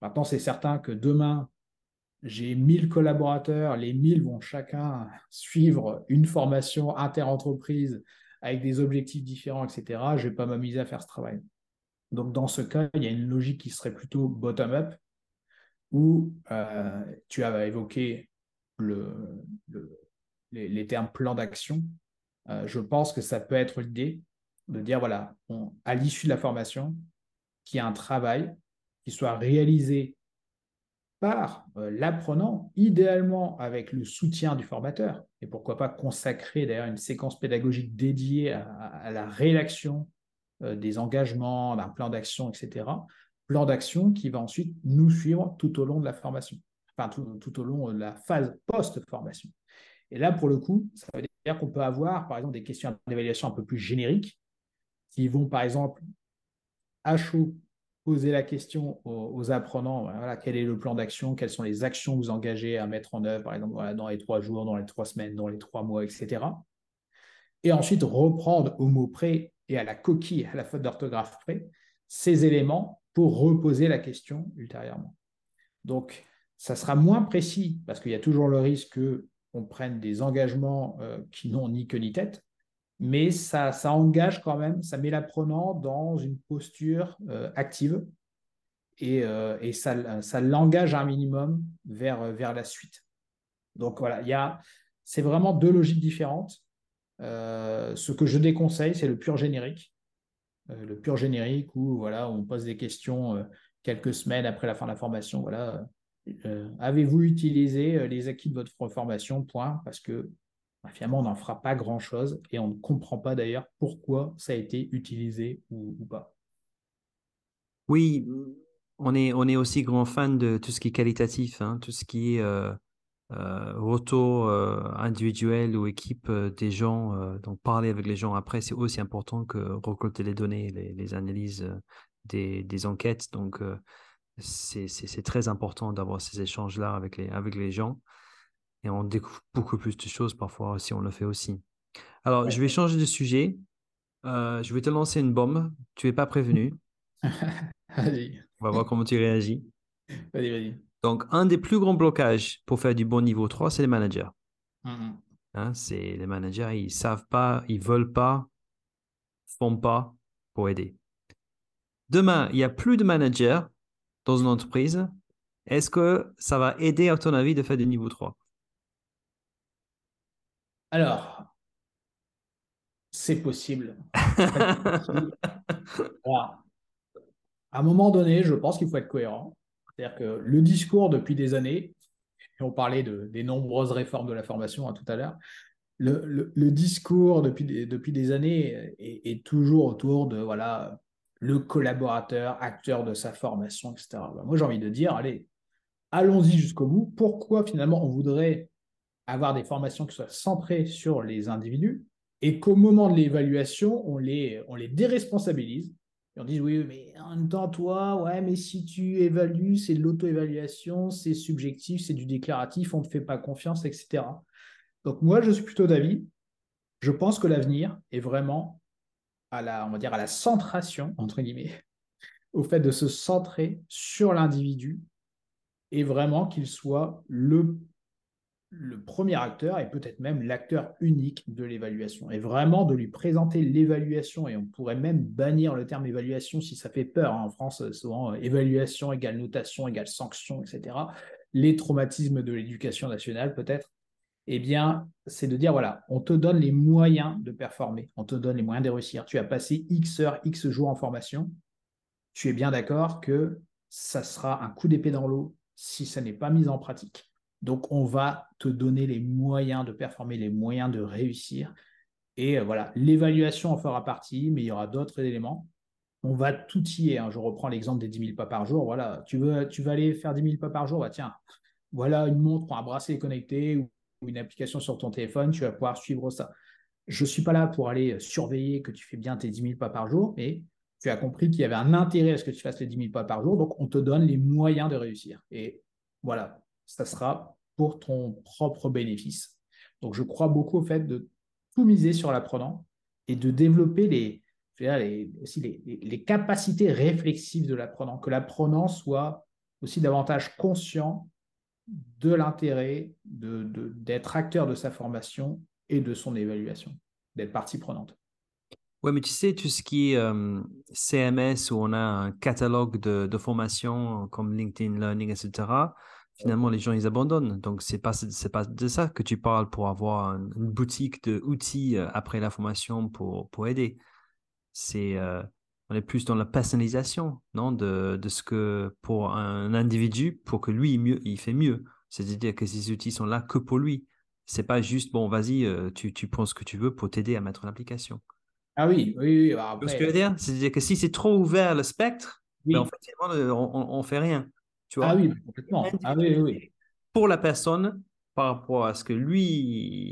B: Maintenant, c'est certain que demain, j'ai 1000 collaborateurs, les 1000 vont chacun suivre une formation inter-entreprise avec des objectifs différents, etc. Je ne vais pas m'amuser à faire ce travail. Donc, dans ce cas, il y a une logique qui serait plutôt bottom-up, où euh, tu as évoqué le, les, termes plan d'action. Euh, je pense que ça peut être l'idée de dire, voilà, à l'issue de la formation, qu'il y a un travail qui soit réalisé par euh, l'apprenant, idéalement avec le soutien du formateur, et pourquoi pas consacrer d'ailleurs une séquence pédagogique dédiée à la rédaction euh, des engagements, d'un plan d'action, etc. Plan d'action qui va ensuite nous suivre tout au long de la formation, enfin tout, au long de la phase post-formation. Et là, pour le coup, ça veut dire qu'on peut avoir, par exemple, des questions d'évaluation un peu plus génériques qui vont, par exemple, à chaud poser la question aux, apprenants, voilà, quel est le plan d'action, quelles sont les actions que vous engagez à mettre en œuvre, par exemple, dans les trois jours, dans les trois semaines, dans les trois mois, etc. Et ensuite, reprendre au mot près et à la coquille, à la faute d'orthographe près, ces éléments pour reposer la question ultérieurement. Donc, ça sera moins précis parce qu'il y a toujours le risque prenne des engagements euh, qui n'ont ni queue ni tête, mais ça, ça engage quand même, ça met l'apprenant dans une posture euh, active et, euh, et ça, ça l'engage un minimum vers, vers la suite. Donc voilà, il y a, c'est vraiment deux logiques différentes. Ce que je déconseille, c'est le pur générique. Le pur générique où voilà, on pose des questions quelques semaines après la fin de la formation. Voilà, avez-vous utilisé les acquis de votre formation. Parce que bah, finalement, on n'en fera pas grand-chose et on ne comprend pas d'ailleurs pourquoi ça a été utilisé ou, pas?
A: Oui, on est, on est aussi grand fan de tout ce qui est qualitatif, hein, tout ce qui est euh, retour euh, individuel ou équipe euh, des gens, donc parler avec les gens après, c'est aussi important que récolter les données, les, analyses des, des, enquêtes. Donc, c'est très important d'avoir ces échanges-là avec les, avec les gens. Et on découvre beaucoup plus de choses parfois si on le fait aussi. Alors, je vais changer de sujet. je vais te lancer une bombe. Tu n'es pas prévenu. on va voir comment tu réagis.
B: Vas-y, vas-y.
A: Donc, un des plus grands blocages pour faire du bon niveau 3, c'est les managers. Mm-hmm. Hein, c'est les managers, ils savent pas, ils veulent pas, font pas pour aider. Demain, il n'y a plus de managers dans une entreprise. Est-ce que ça va aider, à ton avis, de faire du niveau 3
B: Alors, c'est possible. À un moment donné, je pense qu'il faut être cohérent. C'est-à-dire que le discours depuis des années, et on parlait de, des nombreuses réformes de la formation hein, tout à l'heure, le, discours depuis des, depuis des années est, toujours autour de voilà le collaborateur, acteur de sa formation, etc. Moi, j'ai envie de dire, allez, allons-y jusqu'au bout. Pourquoi finalement on voudrait avoir des formations qui soient centrées sur les individus et qu'au moment de l'évaluation, on les, on les déresponsabilise et on dit oui, mais en même temps, toi, ouais, mais si tu évalues, c'est de l'auto-évaluation, c'est subjectif, c'est du déclaratif, on ne te fait pas confiance, etc. Donc moi, je suis plutôt d'avis. Je pense que l'avenir est vraiment à la, on va dire, à la centration, entre guillemets, au fait de se centrer sur l'individu et vraiment qu'il soit le le premier acteur et peut-être même l'acteur unique de l'évaluation. Et vraiment de lui présenter l'évaluation, et on pourrait même bannir le terme évaluation si ça fait peur. Hein. En France, souvent, euh, évaluation égale notation égale sanction, etc. Les traumatismes de l'éducation nationale, peut-être. Eh bien, c'est de dire, voilà, on te donne les moyens de performer, on te donne les moyens de réussir. Tu as passé X heures, X jours en formation. Tu es bien d'accord que ça sera un coup d'épée dans l'eau si ça n'est pas mis en pratique. Donc, on va te donner les moyens de performer, les moyens de réussir. Et euh, voilà, l'évaluation en fera partie, mais il y aura d'autres éléments. On va tout y est. Hein. Je reprends l'exemple des 10 000 pas par jour. Voilà, tu veux, tu vas aller faire 10 000 pas par jour? Bah, tiens, voilà une montre, un bracelet connecté ou une application sur ton téléphone. Tu vas pouvoir suivre ça. Je ne suis pas là pour aller surveiller que tu fais bien tes 10 000 pas par jour, mais tu as compris qu'il y avait un intérêt à ce que tu fasses les 10 000 pas par jour. Donc, on te donne les moyens de réussir. Et voilà, ça sera pour ton propre bénéfice. Donc, je crois beaucoup au fait de tout miser sur l'apprenant et de développer les, aussi les, capacités réflexives de l'apprenant, que l'apprenant soit aussi davantage conscient de l'intérêt d'être acteur de sa formation et de son évaluation, d'être partie prenante.
A: Oui, mais tu sais, tout ce qui est euh, CMS, où on a un catalogue de, de formation comme LinkedIn Learning, etc., finalement, les gens, ils abandonnent. Donc, ce n'est pas, pas de ça que tu parles pour avoir une, boutique d'outils euh, après la formation pour, pour aider. C'est, euh, on est plus dans la personnalisation, non, de, de, ce que pour un individu, pour que lui, mieux, il fait mieux. C'est-à-dire que ces outils sont là que pour lui. C'est pas juste, bon, vas-y, euh, tu, tu prends ce que tu veux pour t'aider à mettre en application.
B: Ah oui, oui, oui. Bah,
A: ce que je veux dire? C'est-à-dire que si c'est trop ouvert le spectre, ben, en fait, on ne fait rien. Tu vois?
B: Ah oui, complètement. Ah oui, oui.
A: Pour la personne, par rapport à ce que lui,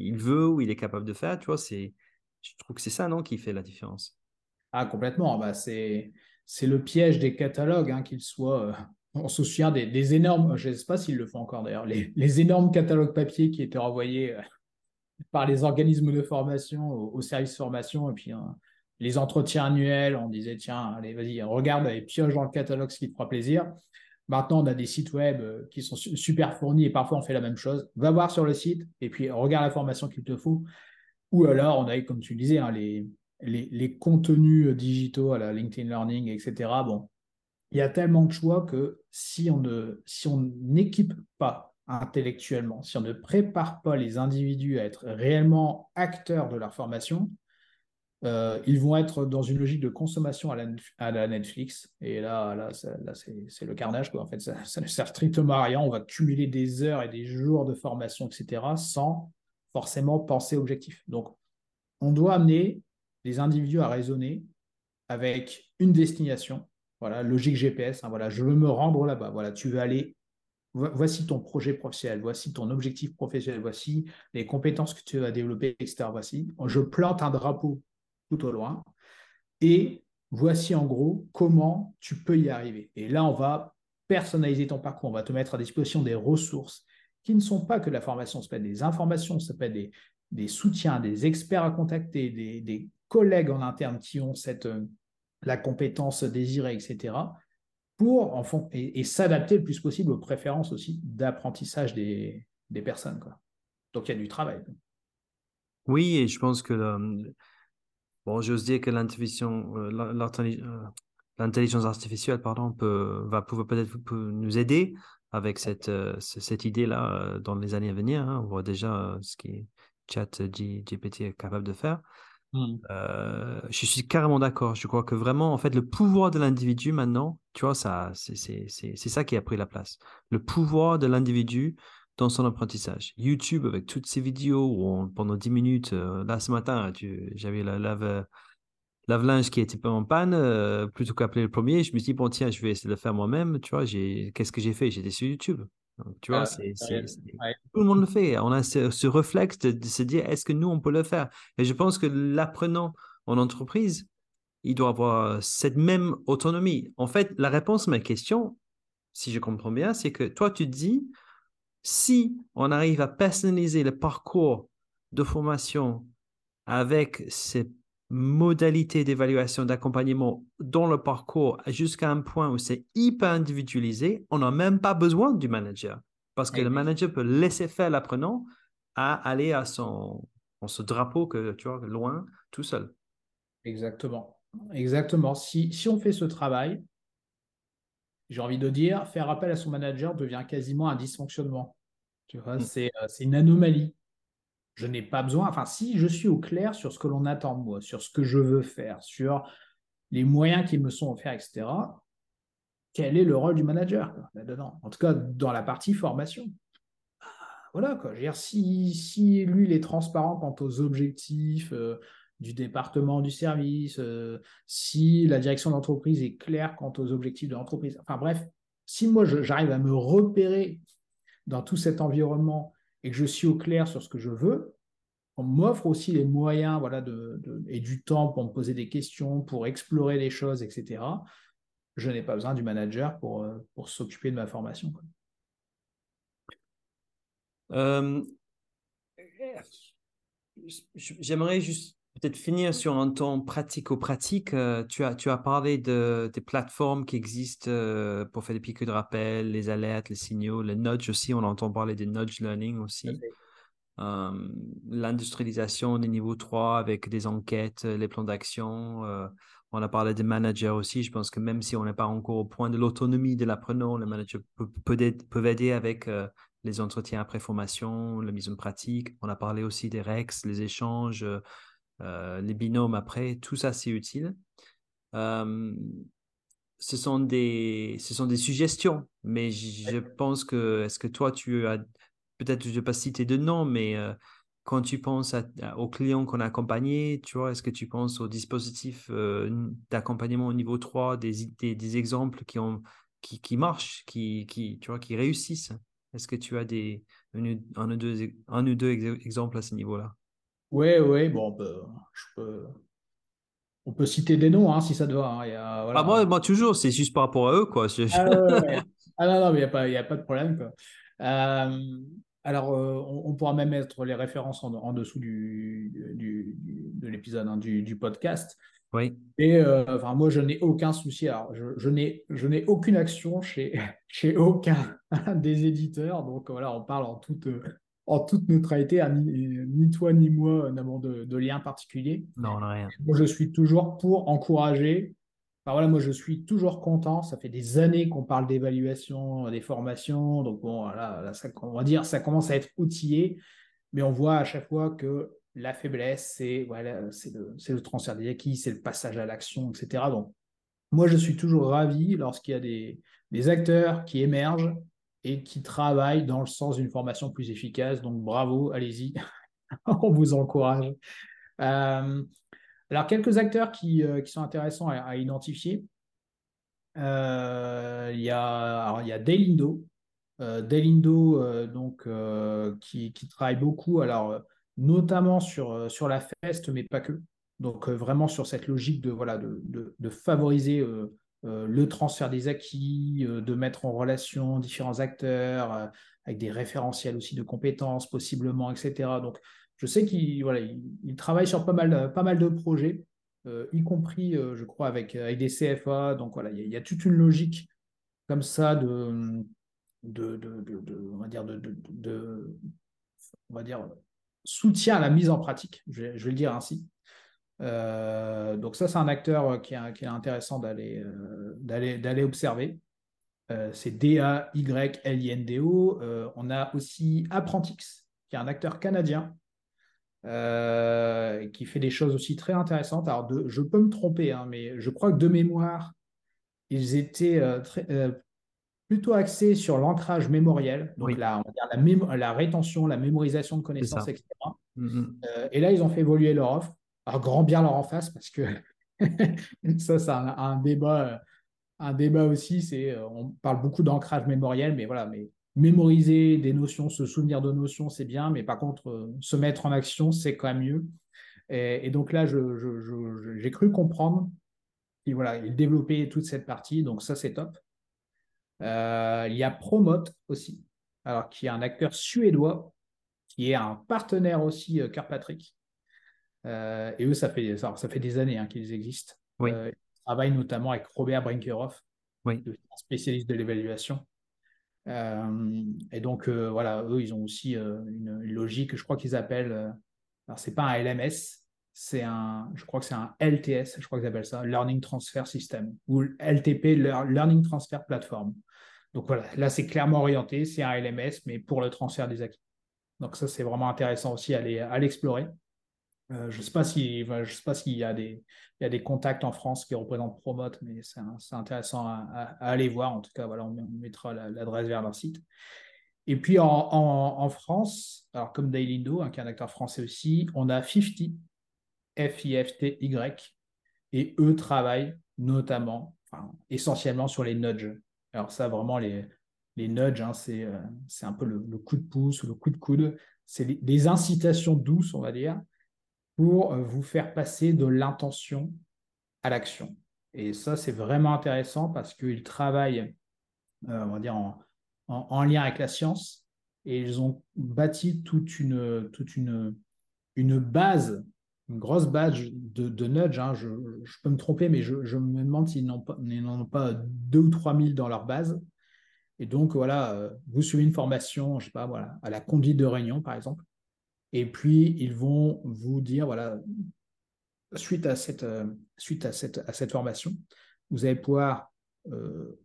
A: il veut ou il est capable de faire, tu vois, c'est, je trouve que c'est ça, non, qui fait la différence.
B: Ah, complètement. Bah, c'est, le piège des catalogues, hein, qu'ils soient. Euh, on se souvient des, énormes, je ne sais pas s'ils le font encore d'ailleurs, les, énormes catalogues papier qui étaient envoyés euh, par les organismes de formation au, service de formation, et puis hein, les entretiens annuels, on disait tiens, allez, vas-y, regarde et pioche dans le catalogue ce qui te fera plaisir. Maintenant, on a des sites web euh, qui sont super fournis et parfois on fait la même chose. Va voir sur le site et puis regarde la formation qu'il te faut. Ou alors, on a, comme tu disais, hein, les, les, contenus euh, digitaux à la LinkedIn Learning, etc. Bon, il y a tellement de choix que si on ne si on n'équipe pas intellectuellement, si on ne prépare pas les individus à être réellement acteurs de leur formation, euh, ils vont être dans une logique de consommation à la, Netflix. Et là, là, c'est le carnage. Quoi. En fait, ça, ne sert strictement à rien. On va cumuler des heures et des jours de formation, etc., sans forcément penser objectif. Donc, on doit amener les individus à raisonner avec une destination. Voilà, logique GPS. Hein, voilà, je veux me rendre là-bas. Voilà, tu veux aller. Voici ton projet professionnel, voici ton objectif professionnel, voici les compétences que tu vas développer, etc. Voici, je plante un drapeau tout au loin. Et voici en gros comment tu peux y arriver. Et là, on va personnaliser ton parcours, on va te mettre à disposition des ressources qui ne sont pas que la formation, ça peut être des informations, ça peut être des, des soutiens, des experts à contacter, des, collègues en interne qui ont cette, euh, la compétence désirée, etc., pour en fond, et, s'adapter le plus possible aux préférences aussi d'apprentissage des, des personnes. Quoi. Donc il y a du travail.
A: Oui, et je pense que Bon, j'ose dire que euh, euh, l'intelligence artificielle pardon, peut, va pouvoir peut-être nous aider avec cette, cette idée-là dans les années à venir. Hein. On voit déjà ce qui, chat GPT est capable de faire. Hmm. je suis carrément d'accord. Je crois que vraiment, en fait, le pouvoir de l'individu maintenant, tu vois, ça, c'est ça qui a pris la place. Le pouvoir de l'individu dans son apprentissage. YouTube, avec toutes ces vidéos où pendant 10 minutes, là ce matin, j'avais la lave, lave-linge qui était pas en panne, euh, plutôt qu'appeler le premier, je me suis dit, bon, tiens, je vais essayer de le faire moi-même. Tu vois, qu'est-ce que j'ai fait? J'étais sur YouTube. Tu vois, ah, tout le monde le fait. On a ce, ce réflexe de, se dire, est-ce que nous, on peut le faire? Et je pense que l'apprenant en entreprise, il doit avoir cette même autonomie. En fait, la réponse à ma question, si je comprends bien, c'est que toi, tu dis, si on arrive à personnaliser le parcours de formation avec ces modalités d'évaluation, d'accompagnement dans le parcours jusqu'à un point où c'est hyper individualisé, on n'a même pas besoin du manager parce que le manager peut laisser faire l'apprenant à aller à son, ce drapeau que tu vois loin tout seul.
B: Exactement. Exactement. Si, si on fait ce travail, j'ai envie de dire, faire appel à son manager devient quasiment un dysfonctionnement. Tu vois, mm. c'est, euh, c'est une anomalie. Je n'ai pas besoin, enfin si je suis au clair sur ce que l'on attend de moi, sur ce que je veux faire, sur les moyens qui me sont offerts, etc., quel est le rôle du manager là-dedans? En tout cas, dans la partie formation. Voilà, quoi. Je veux dire, si, si lui, il est transparent quant aux objectifs euh, du département du service, euh, si la direction d'entreprise est claire quant aux objectifs de l'entreprise, enfin bref, si moi, j'arrive à me repérer dans tout cet environnement et que je suis au clair sur ce que je veux, on m'offre aussi les moyens voilà, et du temps pour me poser des questions, pour explorer les choses, etc. Je n'ai pas besoin du manager pour, euh, pour s'occuper de ma formation.
A: Euh, j'aimerais juste peut-être finir sur un ton pratico-pratique. Euh, tu, as, tu as parlé de, des plateformes qui existent pour faire des piqûres de rappel, les alertes, les signaux, les nudge aussi. On entend parler des nudge learning aussi. L'industrialisation des niveaux 3 avec des enquêtes, les plans d'action. on a parlé des managers aussi. Je pense que même si on n'est pas encore au point de l'autonomie de l'apprenant, les managers peuvent, aider avec les entretiens après formation, la mise en pratique. On a parlé aussi des REX, les échanges, euh, les binômes après, tout ça c'est utile. Euh, ce, sont des, ce sont des suggestions, mais je pense que, est-ce que toi tu as, peut-être je ne vais pas citer de nom, mais euh, quand tu penses aux clients qu'on a accompagnés, tu vois, est-ce que tu penses aux dispositifs d'accompagnement au niveau 3, des, des, exemples qui, ont, qui, qui marchent, qui, qui, tu vois, qui réussissent? Est-ce que tu as des, un, un, ou deux, un ou deux exemples à ce niveau-là?
B: Oui, oui, bon, on peut, je peux, on peut citer des noms hein, si ça te va. Hein.
A: ah, moi, moi, toujours, c'est juste par rapport à eux. Quoi.
B: Ah, ah, non, non, mais il n'y a, pas, a pas de problème. Quoi. Euh, alors, euh, on, pourra même mettre les références en, dessous du, du, de l'épisode, hein, du, du, podcast.
A: Oui.
B: Et euh, enfin, moi, je n'ai aucun souci. Alors, je, je n'ai aucune action chez, chez aucun des éditeurs. Donc, voilà, on parle en toute en toute neutralité, ni, toi ni moi n'avons de, de, lien particulier.
A: Non, rien.
B: Moi, je suis toujours pour encourager. voilà, moi, je suis toujours content. Ça fait des années qu'on parle d'évaluation, des formations. Donc, bon, voilà, on va dire, ça commence à être outillé. Mais on voit à chaque fois que la faiblesse, c'est voilà, c'est le, le, transfert des acquis, c'est le passage à l'action, etc. Donc, moi, je suis toujours ravi lorsqu'il y a des, des acteurs qui émergent et qui travaillent dans le sens d'une formation plus efficace. Donc bravo, allez-y, on vous encourage. Euh, alors quelques acteurs qui, euh, sont intéressants à, identifier. Euh, il y a alors, il Delindo, donc qui, travaille beaucoup alors notamment sur sur la feste mais pas que. Donc vraiment sur cette logique de voilà de, de, favoriser le transfert des acquis, euh, de mettre en relation différents acteurs, euh, avec des référentiels aussi de compétences possiblement, etc. Donc, je sais qu'il voilà, il, travaille sur pas mal, pas mal de projets, y compris, je crois, avec, avec, des CFA. Donc, voilà, il y, a, toute une logique comme ça de, de, de, on va dire, de, on va dire, soutien à la mise en pratique, je vais le dire ainsi. Euh, donc ça, c'est un acteur euh, qui est, intéressant d'aller euh, d'aller observer. c'est D-A-Y-L-I-N-D-O. on a aussi Apprentix, qui est un acteur canadien, qui fait des choses aussi très intéressantes. Alors, je peux me tromper, hein, mais je crois que de mémoire, ils étaient très, plutôt axés sur l'ancrage mémoriel, donc la, la, la, rétention, la mémorisation de connaissances, etc. Mm-hmm. et là, ils ont fait évoluer leur offre. Alors, grand bien leur en face, parce que ça, c'est un, débat, un débat aussi. C'est, on parle beaucoup d'ancrage mémoriel, mais voilà, mais mémoriser des notions, se souvenir de notions, c'est bien, mais par contre, se mettre en action, c'est quand même mieux. Et, donc là, j'ai cru comprendre qu'il voilà, il développait toute cette partie, donc ça, c'est top. Euh, il y a Promote aussi, alors, qui est un acteur suédois, qui est un partenaire aussi euh, Kirkpatrick. Euh, et eux, ça fait, ça, fait des années hein, qu'ils existent. ils travaillent notamment avec Robert Brinkerhoff, oui. spécialiste de l'évaluation. et donc, voilà, eux, ils ont aussi une, logique, je crois qu'ils appellent, alors c'est pas un LMS, c'est un, je crois que c'est un LTS, je crois qu'ils appellent ça, Learning Transfer System, ou LTP, Learning Transfer Platform. Donc voilà, là c'est clairement orienté, c'est un LMS, mais pour le transfert des acquis. Donc ça c'est vraiment intéressant aussi à l'explorer. Euh, je ne sais pas s'il y, a des, contacts en France qui représentent Promote, mais c'est intéressant à, aller voir. En tout cas, voilà, on, mettra l'adresse vers leur site. Et puis en, France, alors comme Dailindo, hein, qui est un acteur français aussi, on a 50, F-I-F-T-Y, et eux travaillent notamment, essentiellement sur les nudges. Alors ça, vraiment, les, les nudges, hein, euh, c'est un peu le, coup de pouce ou le coup de coude. C'est des incitations douces, on va dire, pour euh, vous faire passer de l'intention à l'action. Et ça, c'est vraiment intéressant parce qu'ils travaillent, euh, on va dire, en, en, lien avec la science et ils ont bâti toute une, toute une, une base une grosse badge de, de nudge. Hein. Je, peux me tromper, mais je, me demande s'ils n'en ont pas deux ou trois mille dans leur base. Et donc, voilà, euh, vous suivez une formation, je sais pas, voilà, à la conduite de réunion, par exemple. Et puis, ils vont vous dire, voilà, suite à cette, euh, suite à cette, à cette formation, vous allez pouvoir euh,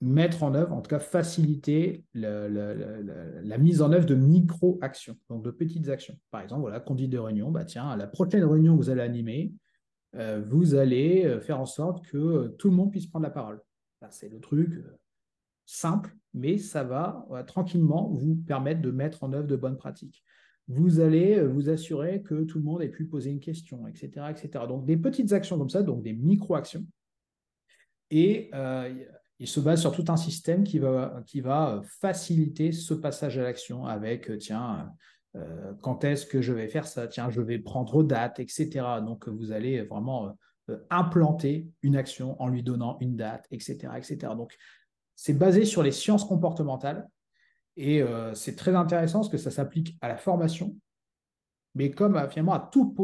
B: mettre en œuvre, en tout cas faciliter la mise en œuvre de micro-actions, donc de petites actions. Par exemple, voilà, conduite de réunion, bah tiens, à la prochaine réunion que vous allez animer, euh, vous allez faire en sorte que tout le monde puisse prendre la parole. C'est le truc simple, mais ça va tranquillement vous permettre de mettre en œuvre de bonnes pratiques. Vous allez vous assurer que tout le monde ait pu poser une question, etc. etc. Donc des petites actions comme ça, donc des micro-actions. Et il se base sur tout un système qui va, euh, faciliter ce passage à l'action avec, euh, tiens, euh, quand est-ce que je vais faire ça? Tiens, je vais prendre date, etc. Donc, vous allez vraiment implanter une action en lui donnant une date, etc. etc. Donc, c'est basé sur les sciences comportementales et c'est très intéressant parce que ça s'applique à la formation, mais comme euh, finalement à tout,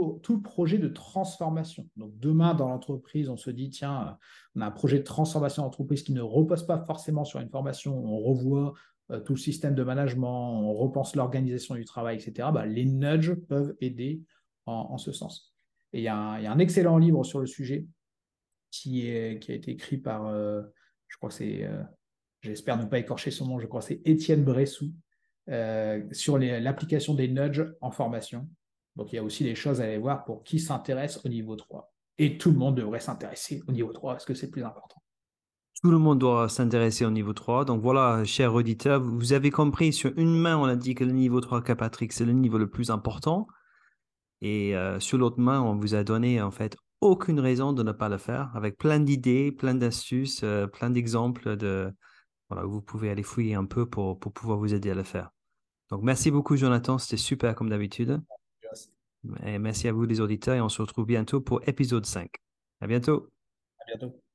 B: projet de transformation. Donc demain, dans l'entreprise, on se dit, tiens, euh, on a un projet de transformation d'entreprise qui ne repose pas forcément sur une formation, on revoit euh, tout le système de management, on repense l'organisation du travail, etc. Bah, les nudges peuvent aider en, ce sens. Et il y, a un excellent livre sur le sujet qui a été écrit par, je crois que c'est, j'espère ne pas écorcher son nom, je crois c'est Étienne Bressou, sur l'application des nudges en formation. Donc il y a aussi des choses à aller voir pour qui s'intéresse au niveau 3. Et tout le monde devrait s'intéresser au niveau 3 parce que c'est plus important.
A: Tout le monde doit s'intéresser au niveau 3. Donc voilà, chers auditeurs, vous avez compris, sur une main, on a dit que le niveau 3 Patrick, c'est le niveau le plus important. Et euh, sur l'autre main, on vous a donné en fait aucune raison de ne pas le faire, avec plein d'idées, plein d'astuces, euh, plein d'exemples de voilà, vous pouvez aller fouiller un peu pour, pour pouvoir vous aider à le faire. Donc merci beaucoup Jonathan, c'était super comme d'habitude. Et merci à vous les auditeurs et on se retrouve bientôt pour épisode 5. À bientôt.
B: À bientôt.